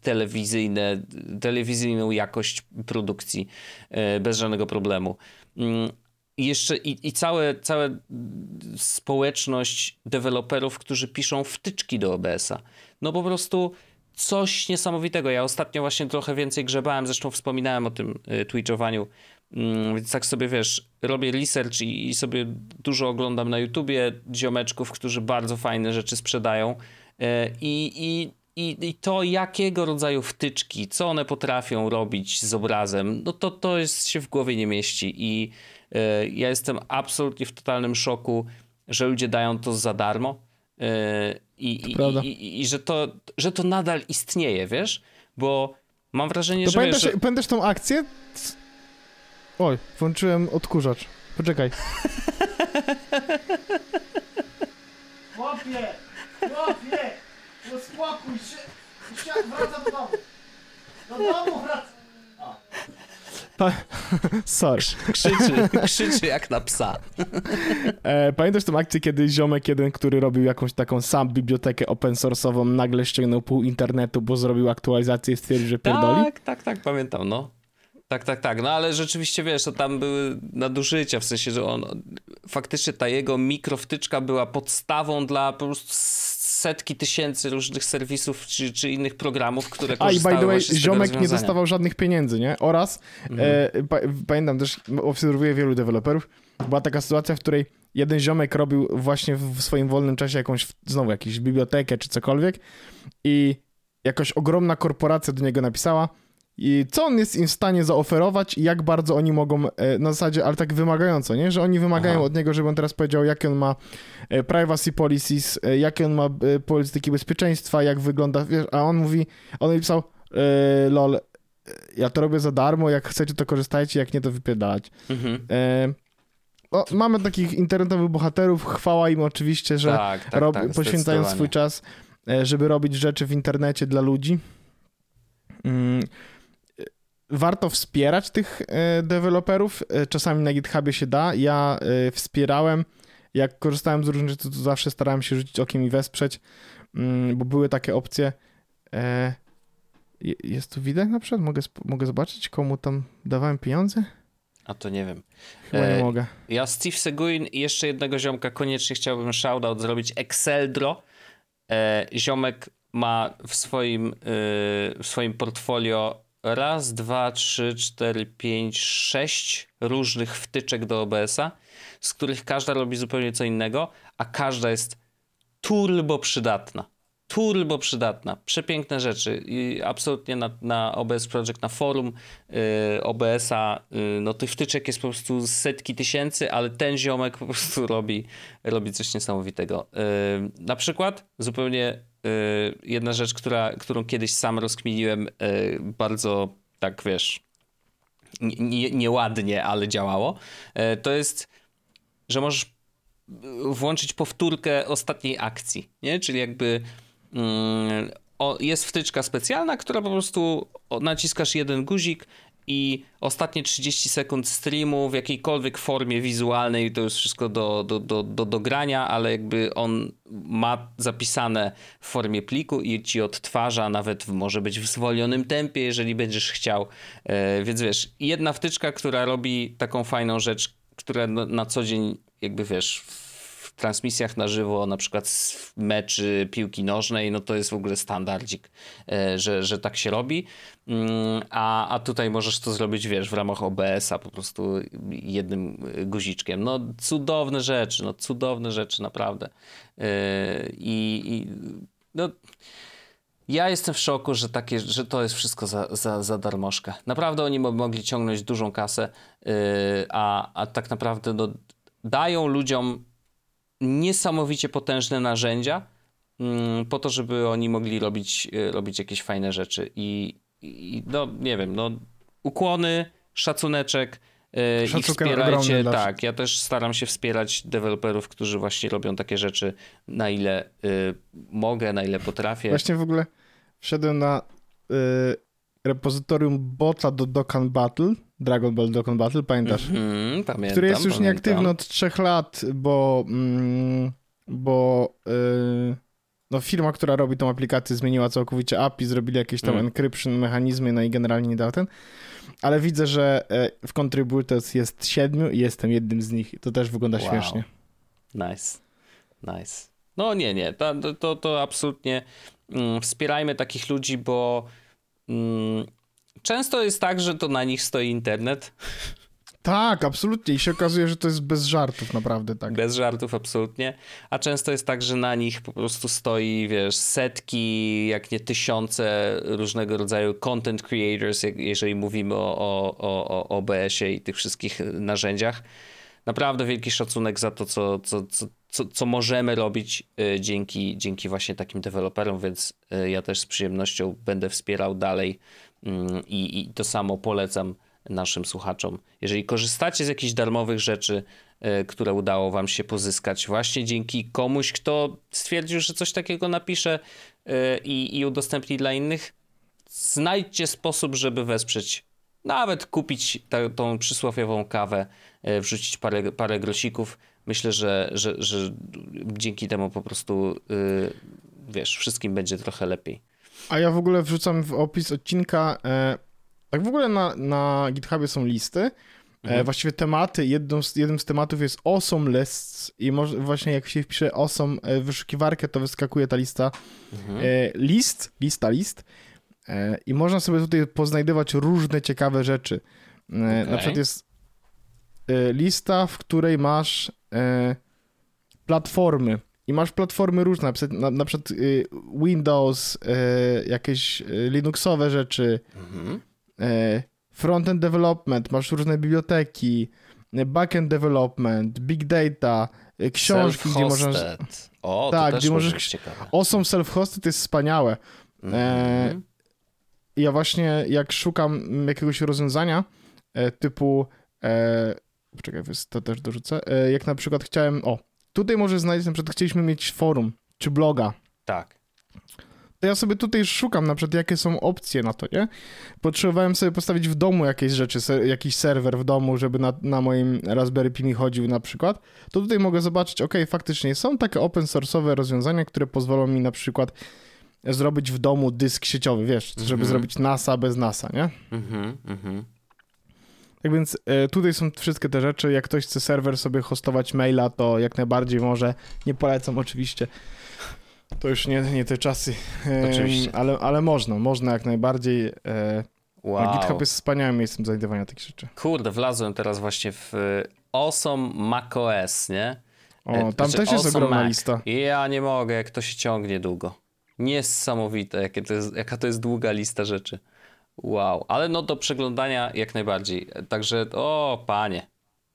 B: telewizyjne, telewizyjną jakość produkcji e, bez żadnego problemu. Mm, i jeszcze i, i całe, całe społeczność deweloperów, którzy piszą wtyczki do OBS-a. No po prostu coś niesamowitego. Ja ostatnio właśnie trochę więcej grzebałem, zresztą wspominałem o tym y, twitchowaniu, mm, więc tak sobie wiesz, robię research i, i, sobie dużo oglądam na YouTubie ziomeczków, którzy bardzo fajne rzeczy sprzedają y, i, i, i, i to jakiego rodzaju wtyczki, co one potrafią robić z obrazem, no to to jest, się w głowie nie mieści i E, ja jestem absolutnie w totalnym szoku, że ludzie dają to za darmo e, i, i, i, i, że, to, że to nadal istnieje, wiesz? Bo mam wrażenie, to że...
A: Pamiętasz,
B: wiesz, że...
A: pamiętasz tą akcję? Oj, włączyłem odkurzacz. Poczekaj. Chłopie! Chłopie! Uspokój się! Wracam do domu! Do domu wracam!
B: Pa... Sorry. Krzyczy, krzyczy jak na psa.
A: E, pamiętasz tą akcję, kiedy ziomek jeden, który robił jakąś taką sam bibliotekę open source'ową, nagle ściągnął pół internetu, bo zrobił aktualizację i stwierdził, że pierdoli?
B: Tak, tak, tak, pamiętam, no. Tak, tak, tak. No ale rzeczywiście wiesz, to tam były nadużycia, w sensie, że on faktycznie ta jego mikrowtyczka była podstawą dla po prostu setki tysięcy różnych serwisów czy, czy innych programów, które A i by the way,
A: ziomek nie dostawał żadnych pieniędzy, nie? Oraz mhm. e, pa, pamiętam też, obserwuję wielu deweloperów, była taka sytuacja, w której jeden ziomek robił właśnie w swoim wolnym czasie jakąś, znowu jakąś bibliotekę czy cokolwiek i jakaś ogromna korporacja do niego napisała, i co on jest im w stanie zaoferować i jak bardzo oni mogą, e, na zasadzie, ale tak wymagająco, nie? Że oni wymagają Aha. od niego, żeby on teraz powiedział, jakie on ma e, privacy policies, e, jakie on ma polityki bezpieczeństwa, jak wygląda, wiesz, a on mówi, on napisał, lol, ja to robię za darmo, jak chcecie to korzystajcie, jak nie to wypierdalać. Mhm. No, mamy takich internetowych bohaterów, chwała im oczywiście, że tak, tak, tak, poświęcają swój czas, żeby robić rzeczy w internecie dla ludzi. Mm, warto wspierać tych e, deweloperów. E, czasami na GitHubie się da. Ja e, wspierałem. Jak korzystałem z różnych rzeczy, to zawsze starałem się rzucić okiem i wesprzeć, mm, bo były takie opcje. Jest tu widać na przykład? Mogę, mogę zobaczyć, komu tam dawałem pieniądze?
B: A to nie wiem.
A: Chyba nie mogę.
B: Ja Steve Seguin i jeszcze jednego ziomka koniecznie chciałbym shoutout zrobić. Exceldro. Ziomek ma w swoim, w swoim portfolio raz, dwa, trzy, cztery, pięć, sześć różnych wtyczek do OBS-a, z których każda robi zupełnie co innego, a każda jest turbo przydatna. Turbo przydatna. Przepiękne rzeczy. I absolutnie na, na OBS Project, na forum yy, OBS-a, yy, no tych wtyczek jest po prostu setki tysięcy, ale ten ziomek po prostu robi, robi coś niesamowitego. Yy, na przykład zupełnie jedna rzecz, która, którą kiedyś sam rozkminiłem y, bardzo tak, wiesz, nieładnie, ale działało, y, to jest, że możesz włączyć powtórkę ostatniej akcji, nie? Czyli jakby mm, jest wtyczka specjalna, która po prostu naciskasz jeden guzik i ostatnie 30 sekund streamu w jakiejkolwiek formie wizualnej, to jest wszystko do, do, do, do, do grania, ale jakby on ma zapisane w formie pliku i ci odtwarza, nawet może być w zwolnionym tempie, jeżeli będziesz chciał. E, więc wiesz, jedna wtyczka, która robi taką fajną rzecz, która na co dzień jakby wiesz transmisjach na żywo, na przykład z meczy piłki nożnej, no to jest w ogóle standardzik, e, że, że tak się robi. Mm, a, a tutaj możesz to zrobić, wiesz, w ramach OBS-a po prostu jednym guziczkiem. No cudowne rzeczy, no cudowne rzeczy, naprawdę. E, I, i no... Ja jestem w szoku, że, takie, że to jest wszystko za, za, za darmożkę. Naprawdę oni mogli ciągnąć dużą kasę, yy, a, a tak naprawdę no, dają ludziom niesamowicie potężne narzędzia mm, po to, żeby oni mogli robić, e, robić jakieś fajne rzeczy. I i no nie wiem, no ukłony, szacuneczek, yy, i
A: Szacunkiem
B: wspierajcie, tak, ja też staram się wspierać deweloperów, którzy właśnie robią takie rzeczy, na ile y, mogę, na ile potrafię.
A: Właśnie w ogóle wszedłem na y, repozytorium bota do Dokkan Battle, Dragon Ball Dokkan Battle, pamiętasz?
B: Mhm, pamiętam,
A: Który jest już
B: pamiętam.
A: nieaktywny od trzech lat, bo, mm, bo y, no firma, która robi tą aplikację zmieniła całkowicie API, zrobili jakieś tam
B: Mm.
A: encryption mechanizmy, no i generalnie nie dał ten. Ale widzę, że e, w Contributors jest siedmiu i jestem jednym z nich. To też wygląda
B: Wow.
A: śmiesznie.
B: Nice, nice. No nie, nie, to, to- to, absolutnie mm, wspierajmy takich ludzi, bo mm, często jest tak, że to na nich stoi internet.
A: Tak, absolutnie. I się okazuje, że to jest bez żartów, naprawdę tak.
B: Bez żartów, absolutnie. A często jest tak, że na nich po prostu stoi, wiesz, setki, jak nie tysiące różnego rodzaju content creators, jeżeli mówimy o, o, o, o OBS-ie i tych wszystkich narzędziach. Naprawdę wielki szacunek za to, co, co, co, co, co możemy robić y, dzięki, dzięki właśnie takim deweloperom, więc y, ja też z przyjemnością będę wspierał dalej mm, i, i to samo polecam naszym słuchaczom. Jeżeli korzystacie z jakichś darmowych rzeczy, y, które udało wam się pozyskać właśnie dzięki komuś, kto stwierdził, że coś takiego napisze i, i udostępni dla innych, znajdźcie sposób, żeby wesprzeć, nawet kupić ta, tą przysłowiową kawę, e, wrzucić parę, parę grosików. Myślę, że, że, że dzięki temu po prostu, y, wiesz, wszystkim będzie trochę lepiej.
A: A ja w ogóle wrzucam w opis odcinka. E, tak w ogóle na, na GitHubie są listy. E,
B: Mhm.
A: właściwie tematy. Jedną z, jednym z tematów jest Awesome Lists. I może, właśnie jak się wpisze Awesome e, wyszukiwarkę, to wyskakuje ta lista.
B: Mhm.
A: E, list, lista list. E, I można sobie tutaj poznajdywać różne ciekawe rzeczy. E, Na przykład jest lista, w której masz e, platformy. I masz platformy różne, na na, przykład y, Windows, e, jakieś e, Linuxowe rzeczy,
B: Mhm.
A: e, frontend development, masz różne biblioteki, e, backend development, big data, e, książki, gdzie możesz...
B: O,
A: Tak, gdzie
B: może
A: możesz-. Awesome self-hosted jest wspaniałe.
B: Mhm.
A: ja właśnie jak szukam jakiegoś rozwiązania e, typu, e, poczekaj, to też dorzucę, e, jak na przykład chciałem, o, tutaj może znaleźć, na przykład chcieliśmy mieć forum czy bloga,
B: Tak.
A: to ja sobie tutaj szukam na przykład jakie są opcje na to, nie? Potrzebowałem sobie postawić w domu jakieś rzeczy, se, jakiś serwer w domu, żeby na, na moim Raspberry Pi mi chodził na przykład, to tutaj mogę zobaczyć, ok, faktycznie są takie open source'owe rozwiązania, które pozwolą mi na przykład zrobić w domu dysk sieciowy, wiesz, żeby
B: Mhm.
A: zrobić NASA bez NASA, nie?
B: Mhm, mhm.
A: Tak więc e, tutaj są wszystkie te rzeczy. Jak ktoś chce serwer sobie hostować maila, to jak najbardziej może. Nie polecam oczywiście. To już nie, nie te czasy. E,
B: Oczywiście.
A: Ale, ale można, można jak najbardziej. E,
B: Wow.
A: GitHub jest wspaniałym miejscem do znajdywania takich rzeczy.
B: Kurde, wlazłem teraz właśnie w Awesome macOS, nie?
A: O, tam
B: znaczy
A: też jest
B: Awesome
A: ogromna
B: Mac.
A: lista.
B: Ja nie mogę, jak to się ciągnie długo. Niesamowite, jakie to jest, jaka to jest długa lista rzeczy. Wow, ale no do przeglądania jak najbardziej. Także, o panie.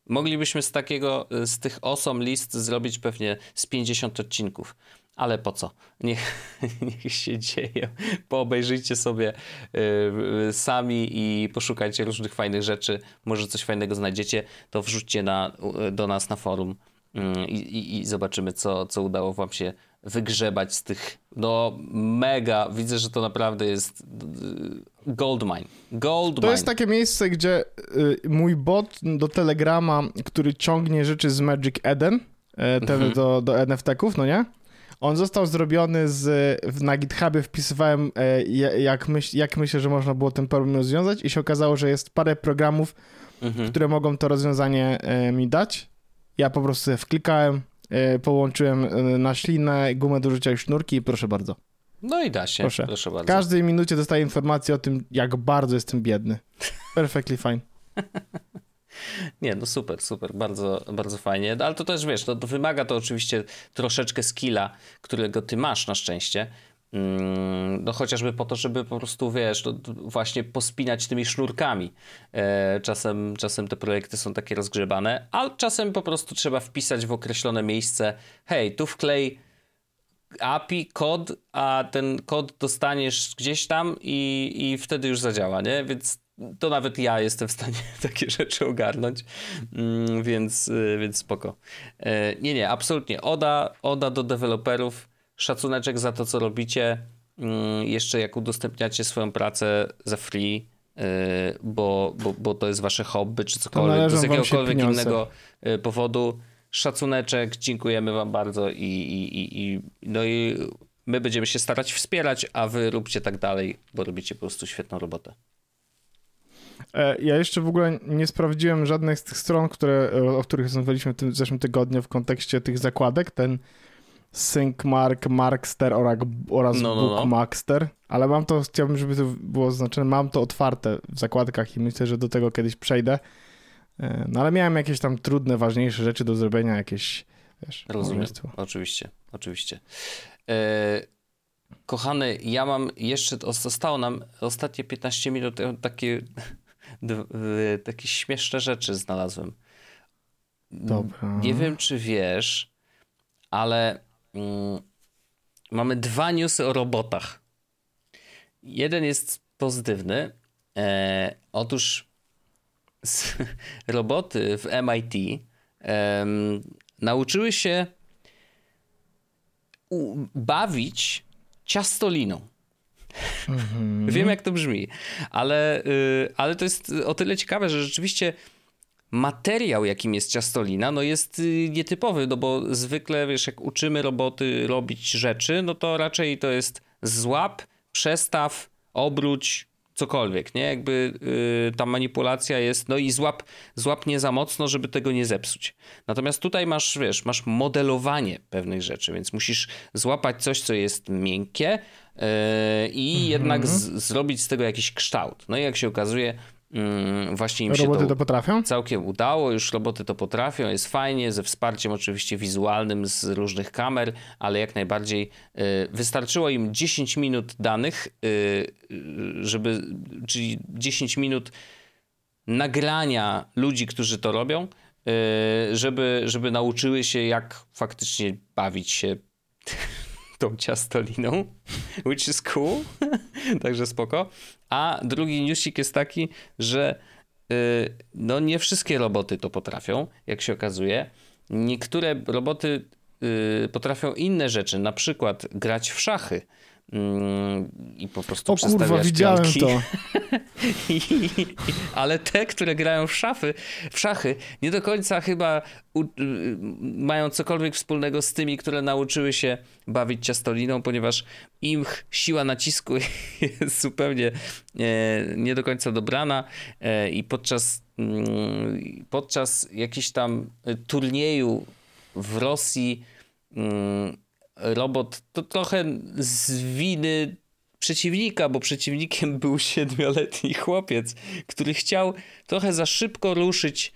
B: Moglibyśmy z takiego, z tych osom list zrobić pewnie z 50 odcinków. Ale po co? Niech, niech się dzieje. Poobejrzyjcie sobie y, sami i poszukajcie różnych fajnych rzeczy. Może coś fajnego znajdziecie, to wrzućcie na, do nas na forum i, i, i zobaczymy, co, co udało wam się wygrzebać z tych, no mega, widzę, że to naprawdę jest y, goldmine. Goldmine.
A: To jest takie miejsce, gdzie y, mój bot do Telegrama, który ciągnie rzeczy z Magic Eden, e, te
B: Mhm.
A: do, do NFT-ków, no nie? On został zrobiony z, w, na GitHubie, wpisywałem e, ja- jak, myśl, jak myślę, że można było ten problem rozwiązać i się okazało, że jest parę programów,
B: Mhm.
A: które mogą to rozwiązanie e, mi dać. Ja po prostu je wklikałem, połączyłem e, na ślinę, gumę do rzucia i sznurki i proszę bardzo.
B: No i da się, proszę,
A: Proszę.
B: bardzo.
A: W każdej minucie dostaję informację o tym, jak bardzo jestem biedny. Perfectly fine.
B: Nie, no super, super, bardzo, bardzo fajnie, ale to też wiesz, to, to wymaga to oczywiście troszeczkę skilla, którego ty masz na szczęście, no chociażby po to, żeby po prostu, wiesz, no, właśnie pospinać tymi sznurkami. E, czasem, czasem te projekty są takie rozgrzebane, a czasem po prostu trzeba wpisać w określone miejsce, hej, tu wklej API, kod, a ten kod dostaniesz gdzieś tam i, i wtedy już zadziała, nie? Więc to nawet ja jestem w stanie takie rzeczy ogarnąć, mm, więc, y, więc spoko. E, nie, nie, absolutnie. Oda, oda do deweloperów, szacuneczek za to, co robicie. Mm, jeszcze jak udostępniacie swoją pracę za free, y, bo, bo, bo to jest wasze hobby, czy cokolwiek, z jakiegokolwiek innego y, powodu. Szacuneczek, dziękujemy wam bardzo i, i, i, i no i my będziemy się starać wspierać, a wy róbcie tak dalej, bo robicie po prostu świetną robotę.
A: E, ja jeszcze w ogóle nie sprawdziłem żadnej z tych stron, które, o których rozmawialiśmy w tym zeszłym tygodniu w kontekście tych zakładek, ten SyncMark, Markster oraz no, no, no. Bookmaster, ale mam to, chciałbym, żeby to było oznaczone, mam to otwarte w zakładkach i myślę, że do tego kiedyś przejdę. E, no ale miałem jakieś tam trudne, ważniejsze rzeczy do zrobienia, jakieś, wiesz,
B: Rozumiem, oczywiście, oczywiście. E, kochany, ja mam jeszcze, zostało nam ostatnie 15 minut, takie takie śmieszne rzeczy znalazłem.
A: Dobra.
B: Nie wiem, czy wiesz, ale mamy dwa newsy o robotach. Jeden jest pozytywny. E, otóż roboty w MIT e, nauczyły się bawić ciastoliną. Mm-hmm. Wiem, jak to brzmi, ale, yy, ale to jest o tyle ciekawe, że rzeczywiście materiał, jakim jest ciastolina, no jest y, nietypowy, no bo zwykle, wiesz, jak uczymy roboty robić rzeczy, no to raczej to jest złap, przestaw, obróć, cokolwiek, nie? Jakby yy, ta manipulacja jest, no i złap, złap nie za mocno, żeby tego nie zepsuć. Natomiast tutaj masz, wiesz, masz modelowanie pewnych rzeczy, więc musisz złapać coś, co jest miękkie, E, i mhm. jednak z, zrobić z tego jakiś kształt. No i jak się okazuje, mm, właśnie im
A: roboty
B: się
A: roboty to potrafią?
B: całkiem udało, już roboty to potrafią, jest fajnie, ze wsparciem oczywiście wizualnym z różnych kamer, ale jak najbardziej e, wystarczyło im 10 minut danych, e, żeby, czyli 10 minut nagrania ludzi, którzy to robią, żeby, żeby nauczyły się, jak faktycznie bawić się tą ciastoliną, which is cool, także spoko. A drugi newsik jest taki, że yy, no nie wszystkie roboty to potrafią, jak się okazuje. Niektóre roboty yy, potrafią inne rzeczy, na przykład grać w szachy. Mm, i po prostu
A: o kurwa, widziałem piątki. to.
B: I, ale te, które grają w szafy, w szachy, nie do końca chyba u, mają cokolwiek wspólnego z tymi, które nauczyły się bawić ciastoliną, ponieważ im siła nacisku jest zupełnie e, nie do końca dobrana e, i podczas, mm, podczas jakiegoś tam turnieju w Rosji mm, robot to trochę z winy przeciwnika, bo przeciwnikiem był siedmioletni chłopiec, który chciał trochę za szybko ruszyć,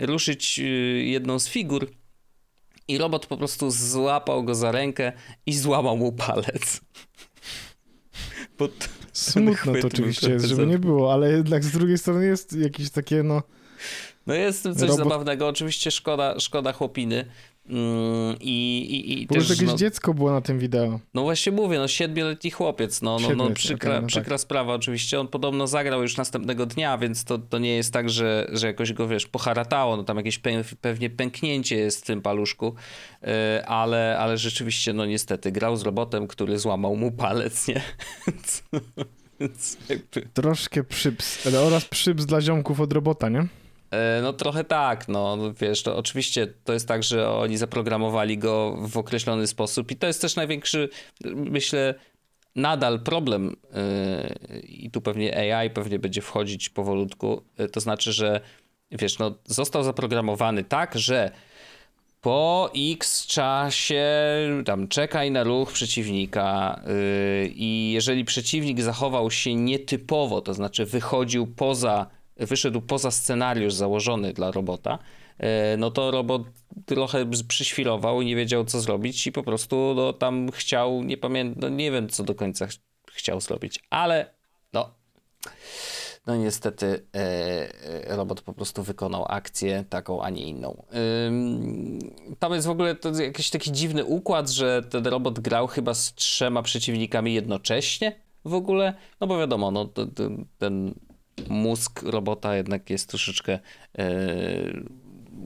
B: ruszyć y, jedną z figur i robot po prostu złapał go za rękę i złamał mu palec.
A: Smutno to oczywiście jest, żeby nie było, ale jednak z drugiej strony jest jakieś takie no...
B: No jest coś robot... zabawnego, oczywiście szkoda, szkoda chłopiny, I, i, i
A: Bo też, jakieś no, dziecko było na tym wideo.
B: No właśnie mówię, no siedmioletni chłopiec, no, no, no przykra, okay, no przykra tak. sprawa oczywiście. On podobno zagrał już następnego dnia, więc to, to nie jest tak, że, że jakoś go, wiesz, poharatało, no tam jakieś pe pewnie pęknięcie jest w tym paluszku, yy, ale, ale rzeczywiście, no niestety, grał z robotem, który złamał mu palec, nie?
A: Troszkę przyps, oraz przyps dla ziomków od robota, nie?
B: E, no trochę tak, no wiesz, to oczywiście to jest tak, że oni zaprogramowali go w określony sposób i to jest też największy, myślę, nadal problem yy, i tu pewnie AI pewnie będzie wchodzić powolutku, yy, to znaczy, że wiesz, no został zaprogramowany tak, że po x czasie tam czekaj na ruch przeciwnika i jeżeli przeciwnik zachował się nietypowo, to znaczy wychodził poza wyszedł poza scenariusz założony dla robota, e, no to robot trochę przyświrował i nie wiedział co zrobić i po prostu no, tam chciał, nie pamiętam, no, nie wiem co do końca ch chciał zrobić, ale no no niestety e, robot po prostu wykonał akcję taką, a nie inną. tam jest w ogóle to jakiś taki dziwny układ, że ten robot grał chyba z trzema przeciwnikami jednocześnie w ogóle, no bo wiadomo, no, ten mózg robota jednak jest troszeczkę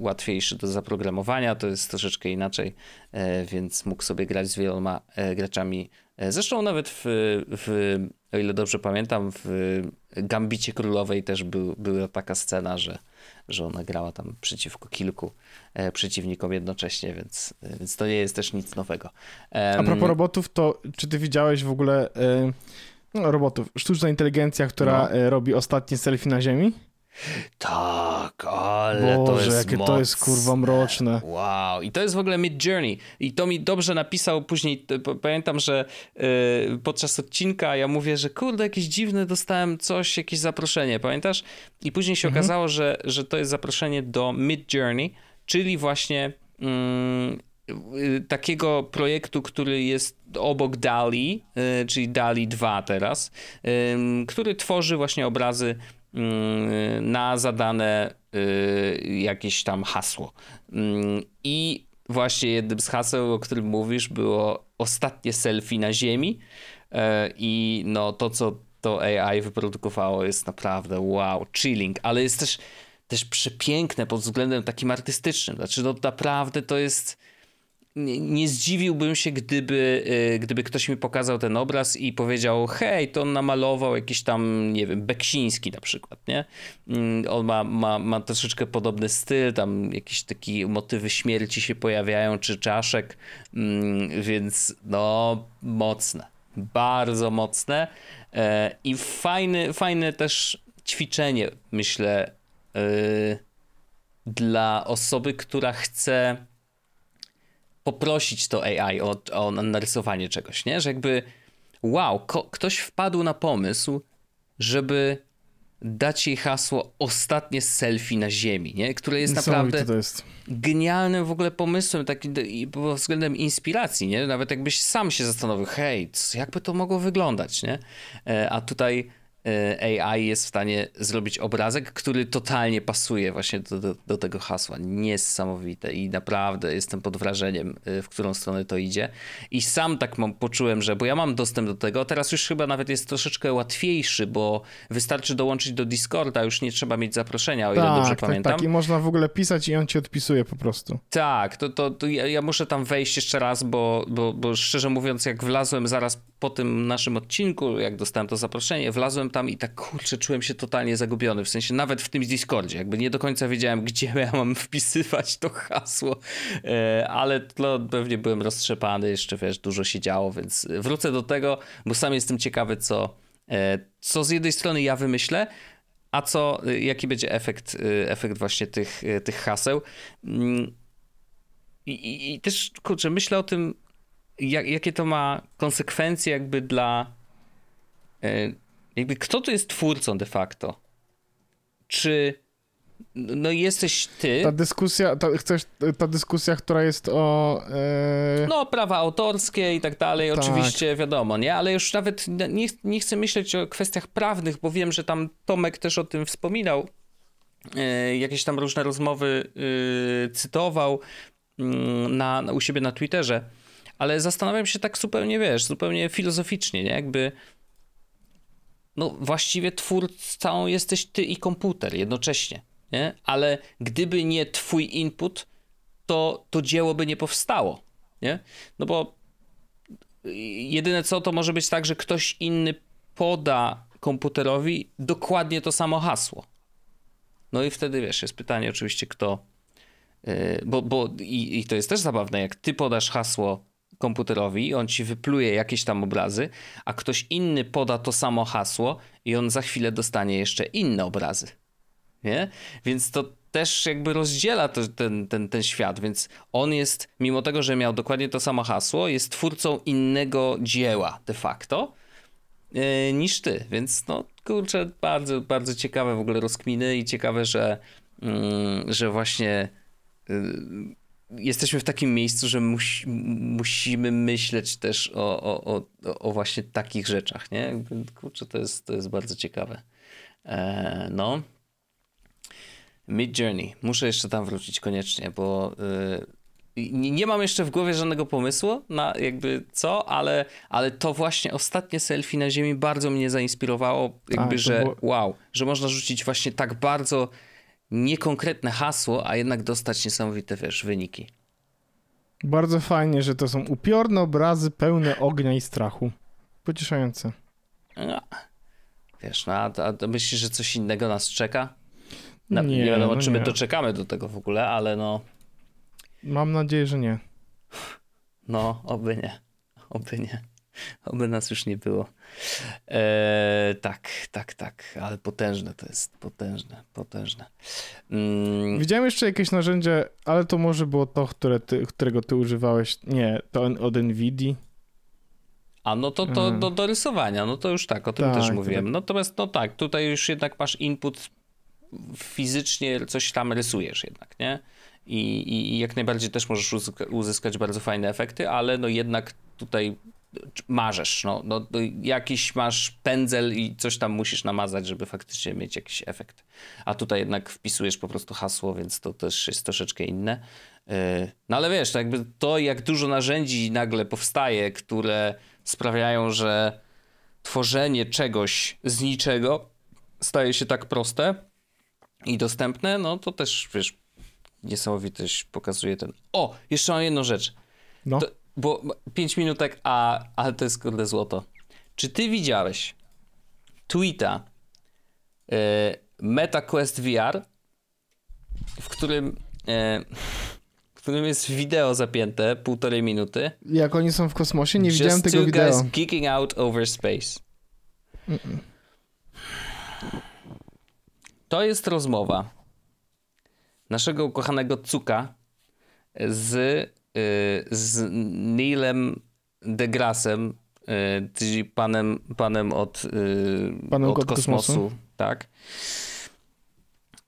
B: łatwiejszy do zaprogramowania, to jest troszeczkę inaczej, e, więc mógł sobie grać z wieloma e, graczami. E, zresztą nawet w, w o ile dobrze pamiętam, w Gambicie Królowej też był, była taka scena, że, że ona grała tam przeciwko kilku przeciwnikom jednocześnie, więc, więc to nie jest też nic nowego.
A: A propos robotów, to czy ty widziałeś w ogóle no, robotów, sztuczna inteligencja, która no. robi ostatnie selfie na Ziemi?
B: Tak, ale Boże, to jest
A: jakie
B: mocne.
A: to jest kurwa mroczne.
B: Wow, i to jest w ogóle Mid Journey. I to mi dobrze napisał później. Pamiętam, że yy, podczas odcinka ja mówię, że kurde, jakieś dziwne dostałem coś, jakieś zaproszenie, pamiętasz? I później się mhm. okazało, że, że to jest zaproszenie do Mid Journey, czyli właśnie. Yy, takiego projektu, który jest obok DALI, yy, czyli DALI 2 teraz, który tworzy właśnie obrazy na zadane y, jakieś tam hasło. I właśnie jednym z haseł, o którym mówisz, było ostatnie selfie na Ziemi. E, I no to, co to AI wyprodukowało, jest naprawdę wow, chilling, ale jest też, też przepiękne pod względem takim artystycznym. Znaczy, no naprawdę to jest nie, zdziwiłbym się, gdyby, y, gdyby ktoś mi pokazał ten obraz i powiedział, hej, to on namalował jakiś tam, nie wiem, Beksiński na przykład, nie? Mm, on ma, ma, ma troszeczkę podobny styl, tam jakieś takie motywy śmierci się pojawiają, czy czaszek, mm, więc no, mocne, bardzo mocne e, i fajny, fajne też ćwiczenie, myślę, y, dla osoby, która chce poprosić to AI o, o narysowanie czegoś, nie? Że jakby wow, ktoś wpadł na pomysł, żeby dać jej hasło ostatnie selfie na ziemi, nie? Które jest naprawdę
A: jest.
B: genialnym w ogóle pomysłem, takim pod względem inspiracji, nie? Nawet jakbyś sam się zastanowił, hej, jakby to mogło wyglądać, nie? E, a tutaj AI jest w stanie zrobić obrazek, który totalnie pasuje właśnie do, do, do, tego hasła. Niesamowite i naprawdę jestem pod wrażeniem, e, w którą stronę to idzie. I sam tak mam, poczułem, że, bo ja mam dostęp do tego, teraz już chyba nawet jest troszeczkę łatwiejszy, bo wystarczy dołączyć do Discorda, już nie trzeba mieć zaproszenia, o ile
A: tak,
B: dobrze
A: tak,
B: pamiętam.
A: Tak, i można w ogóle pisać i on ci odpisuje po prostu.
B: Tak, to, to, to ja, ja, muszę tam wejść jeszcze raz, bo, bo, bo szczerze mówiąc, jak wlazłem zaraz po tym naszym odcinku, jak dostałem to zaproszenie, wlazłem tam i tak kurczę, czułem się totalnie zagubiony, w sensie nawet w tym Discordzie, jakby nie do końca wiedziałem, gdzie ja mam wpisywać to hasło, e, ale to pewnie byłem roztrzepany, jeszcze wiesz, dużo się działo, więc wrócę do tego, bo sam jestem ciekawy, co, e, co z jednej strony ja wymyślę, a co, jaki będzie efekt, e, efekt właśnie tych, tych haseł. Mm, I, i, I, też, kurczę, myślę o tym, jak, jakie to ma konsekwencje jakby dla jakby kto tu jest twórcą de facto? Czy no jesteś ty.
A: Ta dyskusja, ta, chcesz, ta dyskusja, która jest o.
B: Yy... No, prawa autorskie i tak dalej, tak. oczywiście wiadomo, nie? Ale już nawet nie, nie chcę myśleć o kwestiach prawnych, bo wiem, że tam Tomek też o tym wspominał. Yy, jakieś tam różne rozmowy yy, cytował mm, na, na, u siebie na Twitterze. Ale zastanawiam się tak zupełnie, wiesz, zupełnie filozoficznie, nie? Jakby no właściwie twórcą jesteś ty i komputer jednocześnie, nie? Ale gdyby nie twój input, to to dzieło by nie powstało, nie? No bo jedyne co, to może być tak, że ktoś inny poda komputerowi dokładnie to samo hasło. No i wtedy, wiesz, jest pytanie oczywiście, kto... Yy, bo, bo i, i to jest też zabawne, jak ty podasz hasło komputerowi, on ci wypluje jakieś tam obrazy, a ktoś inny poda to samo hasło i on za chwilę dostanie jeszcze inne obrazy. Nie? Więc to też jakby rozdziela to, ten, ten, ten świat, więc on jest, mimo tego, że miał dokładnie to samo hasło, jest twórcą innego dzieła de facto yy, niż ty, więc no kurczę, bardzo, bardzo ciekawe w ogóle rozkminy i ciekawe, że, yy, że właśnie yy, jesteśmy w takim miejscu, że musi, musimy myśleć też o, o, o, o, właśnie takich rzeczach, nie? Kurczę, to jest, to jest bardzo ciekawe. E, no. Mid Journey. Muszę jeszcze tam wrócić koniecznie, bo y, nie, nie, mam jeszcze w głowie żadnego pomysłu na jakby co, ale, ale to właśnie ostatnie selfie na ziemi bardzo mnie zainspirowało, jakby, że było... wow, że można rzucić właśnie tak bardzo niekonkretne hasło, a jednak dostać niesamowite, wiesz, wyniki.
A: Bardzo fajnie, że to są upiorne obrazy pełne ognia i strachu. Pocieszające.
B: No, wiesz, no, a, a myślisz, że coś innego nas czeka? Na, nie, nie wiadomo, no czy my nie. doczekamy do tego w ogóle, ale no...
A: Mam nadzieję, że nie.
B: No, oby nie. Oby nie. Oby nas już nie było. Eee, tak, tak, tak, ale potężne to jest, potężne, potężne.
A: Mm. Widziałem jeszcze jakieś narzędzie, ale to może było to, które ty, którego ty używałeś. Nie, to od NVIDII.
B: A no to, to do, do rysowania, no to już tak, o tym tak, też mówiłem. Tak. Natomiast no tak, tutaj już jednak masz input fizycznie, coś tam rysujesz jednak, nie? I, i, i jak najbardziej też możesz uzyskać bardzo fajne efekty, ale no jednak tutaj marzesz, no, no, no, jakiś masz pędzel i coś tam musisz namazać, żeby faktycznie mieć jakiś efekt. A tutaj jednak wpisujesz po prostu hasło, więc to też jest troszeczkę inne. E, no ale wiesz, to jakby to jak dużo narzędzi nagle powstaje, które sprawiają, że tworzenie czegoś z niczego staje się tak proste i dostępne, no to też, wiesz, niesamowitość pokazuje ten... O, jeszcze mam jedną rzecz. No. To, bo 5 minutek, a, ale to jest kurde złoto. Czy ty widziałeś tweeta y, Meta Quest VR, w którym, y, w którym jest wideo zapięte, półtorej minuty.
A: Jak oni są w kosmosie? Nie Just widziałem tego two wideo. guys
B: geeking out over space. Mm -mm. To jest rozmowa naszego ukochanego Cuka z z Neilem deGrassem, y, czyli panem, panem od, y, panem od kosmosu, kosmosu, tak.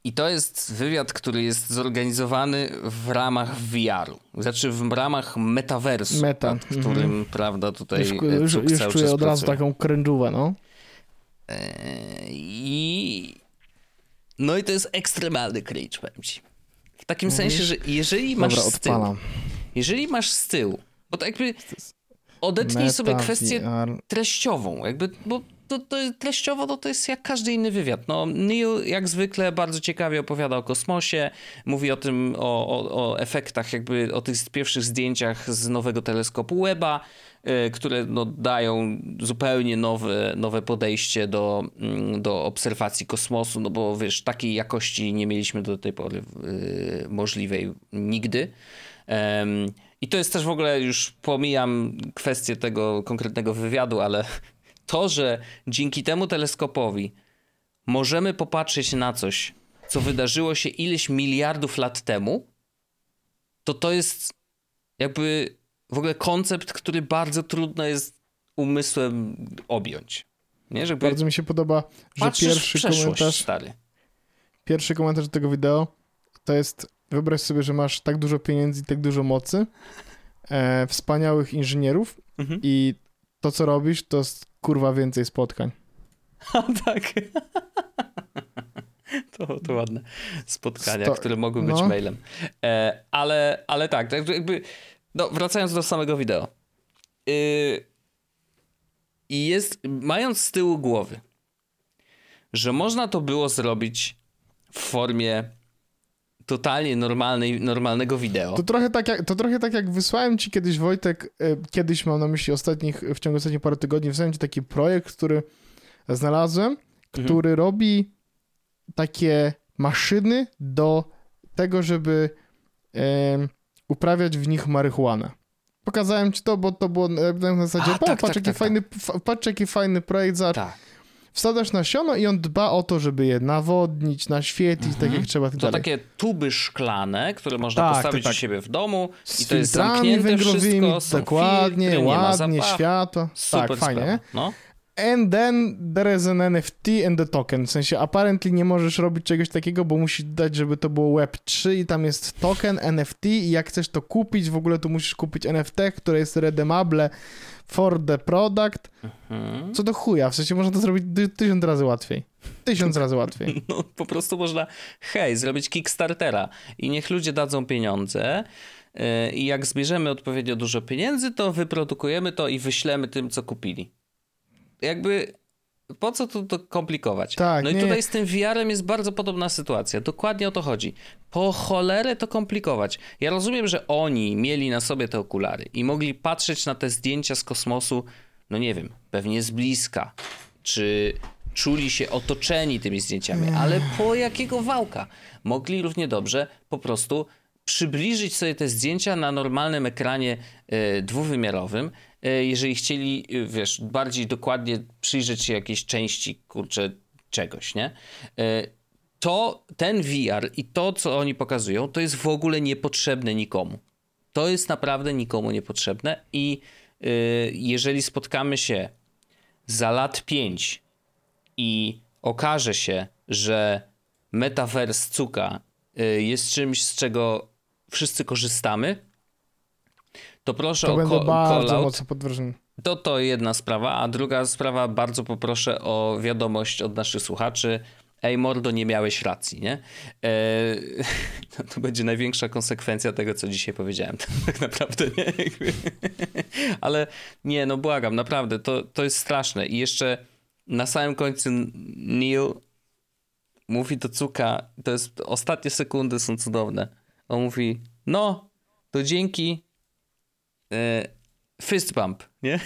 B: I to jest wywiad, który jest zorganizowany w ramach VR-u. Znaczy w ramach metaversu, Meta. nad którym, mm -hmm. prawda, tutaj Już,
A: już, już czuję od razu taką krężówę, no.
B: E, I... No i to jest ekstremalny cringe, powiem ci. W takim Mówisz? sensie, że jeżeli masz Dobra, styl, jeżeli masz z tyłu, bo to jakby odetnij Meta, sobie kwestię VR. treściową, jakby, bo to, to treściowo to, to jest jak każdy inny wywiad. No, Neil jak zwykle bardzo ciekawie opowiada o kosmosie, mówi o tym, o, o, o efektach, jakby o tych pierwszych zdjęciach z nowego teleskopu Weba, y, które no, dają zupełnie nowe, nowe podejście do, mm, do obserwacji kosmosu, no bo wiesz, takiej jakości nie mieliśmy do tej pory y, możliwej nigdy. I to jest też w ogóle, już pomijam kwestię tego konkretnego wywiadu, ale to, że dzięki temu teleskopowi możemy popatrzeć na coś, co wydarzyło się ileś miliardów lat temu, to to jest jakby w ogóle koncept, który bardzo trudno jest umysłem objąć. Nie? Żeby
A: bardzo mi się podoba, że pierwszy komentarz. Stary. Pierwszy komentarz do tego wideo to jest Wyobraź sobie, że masz tak dużo pieniędzy i tak dużo mocy, e, wspaniałych inżynierów mhm. i to, co robisz, to jest kurwa więcej spotkań.
B: A tak. To, to ładne spotkania, Sto... które mogły być no. mailem. E, ale, ale tak, tak jakby, no, wracając do samego wideo. Y, I jest, mając z tyłu głowy, że można to było zrobić w formie totalnie normalnej, normalnego wideo.
A: To trochę, tak jak, to trochę tak jak wysłałem ci kiedyś, Wojtek, e, kiedyś mam na myśli ostatnich, w ciągu ostatnich paru tygodni, wysłałem ci taki projekt, który znalazłem, mhm. który robi takie maszyny do tego, żeby e, uprawiać w nich marihuanę. Pokazałem ci to, bo to było na zasadzie, A, tak, patrz, tak, jaki tak, fajny, tak. patrz jaki fajny projekt, za tak wsadzasz nasiono i on dba o to, żeby je nawodnić, naświetlić, tak mhm. tak jak trzeba. Tak
B: to dalej. takie tuby szklane, które można tak, postawić tak, u siebie w domu Z i to jest zamknięte wszystko,
A: dokładnie, filtry, ładnie, światło. Super tak, fajnie. No. And then there is an NFT and the token. W sensie apparently nie możesz robić czegoś takiego, bo musisz dać, żeby to było Web3 i tam jest token NFT i jak chcesz to kupić, w ogóle to musisz kupić NFT, które jest redeemable for the product. Mhm. Co do chuja, w sensie można to zrobić tysiąc razy łatwiej. Tysiąc razy łatwiej.
B: No po prostu można, hej, zrobić Kickstartera i niech ludzie dadzą pieniądze y, i jak zbierzemy odpowiednio dużo pieniędzy, to wyprodukujemy to i wyślemy tym, co kupili jakby po co tu to komplikować? Tak, no i tutaj z tym VR-em jest bardzo podobna sytuacja. Dokładnie o to chodzi. Po cholerę to komplikować. Ja rozumiem, że oni mieli na sobie te okulary i mogli patrzeć na te zdjęcia z kosmosu, no nie wiem, pewnie z bliska, czy czuli się otoczeni tymi zdjęciami, ale po jakiego wałka? Mogli równie dobrze po prostu przybliżyć sobie te zdjęcia na normalnym ekranie y, dwuwymiarowym jeżeli chcieli, e, wiesz, bardziej dokładnie przyjrzeć się jakiejś części, kurczę, czegoś, nie? E, to ten VR i to, co oni pokazują, to jest w ogóle niepotrzebne nikomu. To jest naprawdę nikomu niepotrzebne i jeżeli spotkamy się za lat 5 i okaże się, że metaverse Cuka jest czymś, z czego wszyscy korzystamy, to proszę
A: to
B: o
A: będę bardzo mocno podwrażony.
B: To to jedna sprawa, a druga sprawa, bardzo poproszę o wiadomość od naszych słuchaczy. Ej, mordo, nie miałeś racji, nie? Eee, to będzie największa konsekwencja tego, co dzisiaj powiedziałem. tak naprawdę, nie? Ale nie, no błagam, naprawdę, to, to jest straszne. I jeszcze na samym końcu Neil mówi do Cuka, to jest, ostatnie sekundy są cudowne. On mówi, no, to dzięki e, fist bump, nie?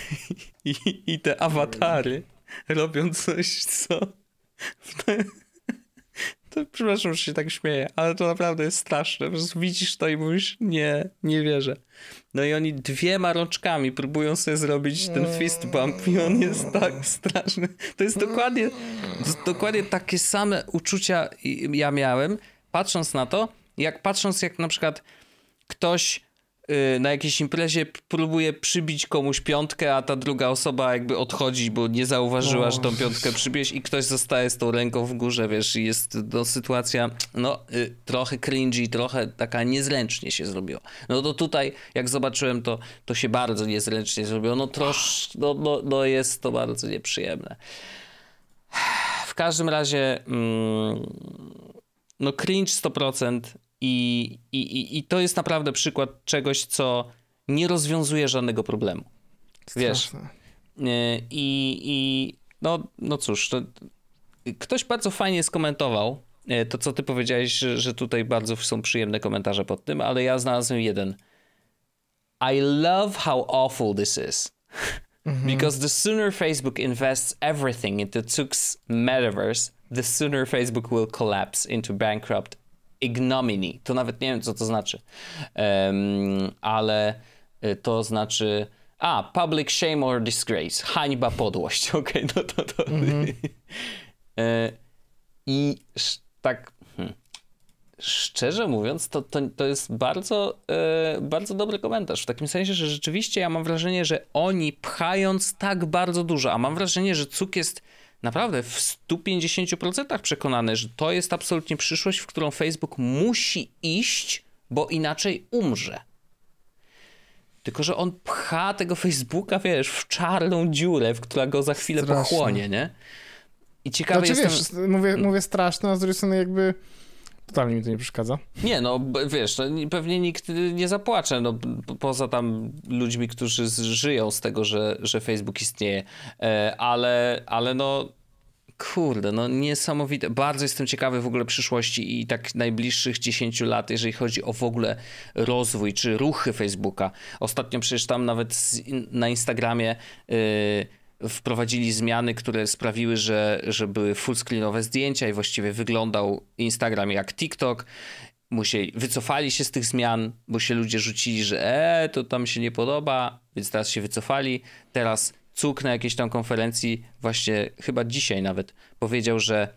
B: I, I, te awatary robią coś, co... To, przepraszam, że się tak śmieję, ale to naprawdę jest straszne. Po prostu widzisz to i mówisz, nie, nie wierzę. No i oni dwiema rączkami próbują sobie zrobić ten fist bump i on jest tak straszny. To jest dokładnie, dokładnie takie same uczucia ja miałem, patrząc na to, jak patrząc jak na przykład ktoś na jakiejś imprezie próbuje przybić komuś piątkę, a ta druga osoba jakby odchodzi, bo nie zauważyła, że tą piątkę przybiłeś i ktoś zostaje z tą ręką w górze, wiesz, i jest no, sytuacja, no, y, trochę cringy, trochę taka niezręcznie się zrobiło. No to tutaj, jak zobaczyłem to, to się bardzo niezręcznie zrobiło, no troszkę, no, no, no jest to bardzo nieprzyjemne. W każdym razie, mm, no cringe 100%, i, i, I to jest naprawdę przykład czegoś, co nie rozwiązuje żadnego problemu. Wiesz. I, i no, no cóż, to, ktoś bardzo fajnie skomentował e, to, co ty powiedziałeś, że, że tutaj bardzo są przyjemne komentarze pod tym, ale ja znalazłem jeden. I love how awful this is. Mm -hmm. Because the sooner Facebook invests everything into Tuk's metaverse, the sooner Facebook will collapse into bankrupt ignominy. To nawet nie wiem, co to znaczy. Um, ale y, to znaczy. A, public shame or disgrace. Hańba, podłość. Okej, okay, no to to. Mm-hmm. I tak. Hmm, szczerze mówiąc, to, to, to jest bardzo, e, bardzo dobry komentarz. W takim sensie, że rzeczywiście ja mam wrażenie, że oni pchając tak bardzo dużo, a mam wrażenie, że Cuk jest naprawdę w 150% przekonany, że to jest absolutnie przyszłość, w którą Facebook musi iść, bo inaczej umrze. Tylko, że on pcha tego Facebooka, wiesz, w czarną dziurę, w która go za chwilę Straszne. pochłonie, nie? I ciekawe znaczy,
A: jestem... Wiesz, mówię, mówię straszne, a z drugiej strony jakby totalnie mi to nie przeszkadza.
B: Nie, no wiesz, no, pewnie nikt nie zapłacze, no poza tam ludźmi, którzy żyją z tego, że, że Facebook istnieje, e, ale, ale no kurde, no niesamowite. Bardzo jestem ciekawy w ogóle przyszłości i tak najbliższych 10 lat, jeżeli chodzi o w ogóle rozwój czy ruchy Facebooka. Ostatnio przecież tam nawet na Instagramie yy, wprowadzili zmiany, które sprawiły, że, że były fullscreenowe zdjęcia i właściwie wyglądał Instagram jak TikTok. Musieli, wycofali się z tych zmian, bo się ludzie rzucili, że e, to tam się nie podoba, więc teraz się wycofali. Teraz Cuk na jakiejś tam konferencji, właśnie chyba dzisiaj nawet, powiedział, że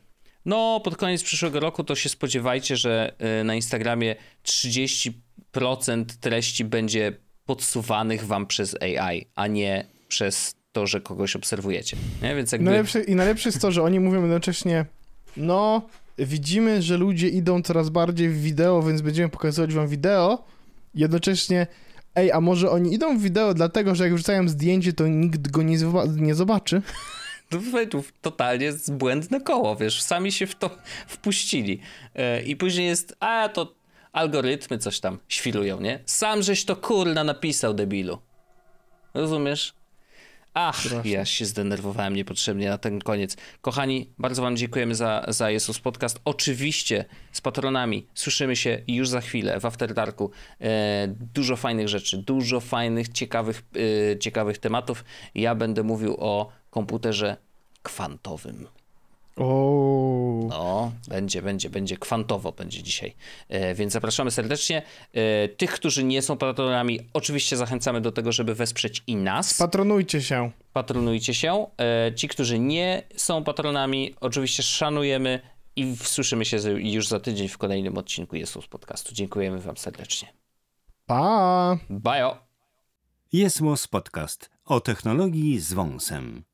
B: no pod koniec przyszłego roku to się spodziewajcie, że y, na Instagramie 30% treści będzie podsuwanych wam przez AI, a nie przez to, że kogoś obserwujecie. Nie? Więc jakby...
A: najlepsze, I najlepsze jest to, że oni mówią jednocześnie, no, widzimy, że ludzie idą coraz bardziej w wideo, więc będziemy pokazywać wam wideo. Jednocześnie, ej, a może oni idą w wideo dlatego, że jak wrzucają zdjęcie, to nikt go nie, nie zobaczy?
B: To totalnie błędne koło, wiesz, sami się w to wpuścili. E, I później jest, a to algorytmy coś tam świrują, nie? Sam żeś to kurna napisał, debilu. Rozumiesz? Ach, Strasznie. ja się zdenerwowałem niepotrzebnie na ten koniec. Kochani, bardzo wam dziękujemy za, za Jesus Podcast. Oczywiście z patronami słyszymy się już za chwilę w After Darku. E, dużo fajnych rzeczy, dużo fajnych, ciekawych, e, ciekawych tematów. Ja będę mówił o komputerze kwantowym.
A: O.
B: No, będzie, będzie, będzie kwantowo będzie dzisiaj. E, więc zapraszamy serdecznie. E, tych, którzy nie są patronami, oczywiście zachęcamy do tego, żeby wesprzeć i nas.
A: Patronujcie się.
B: Patronujcie się. E, ci, którzy nie są patronami, oczywiście szanujemy i słyszymy się już za tydzień w kolejnym odcinku Jesus Podcastu. Dziękujemy wam serdecznie.
A: Pa!
B: Bajo!
C: Jest Podcast o technologii z wąsem.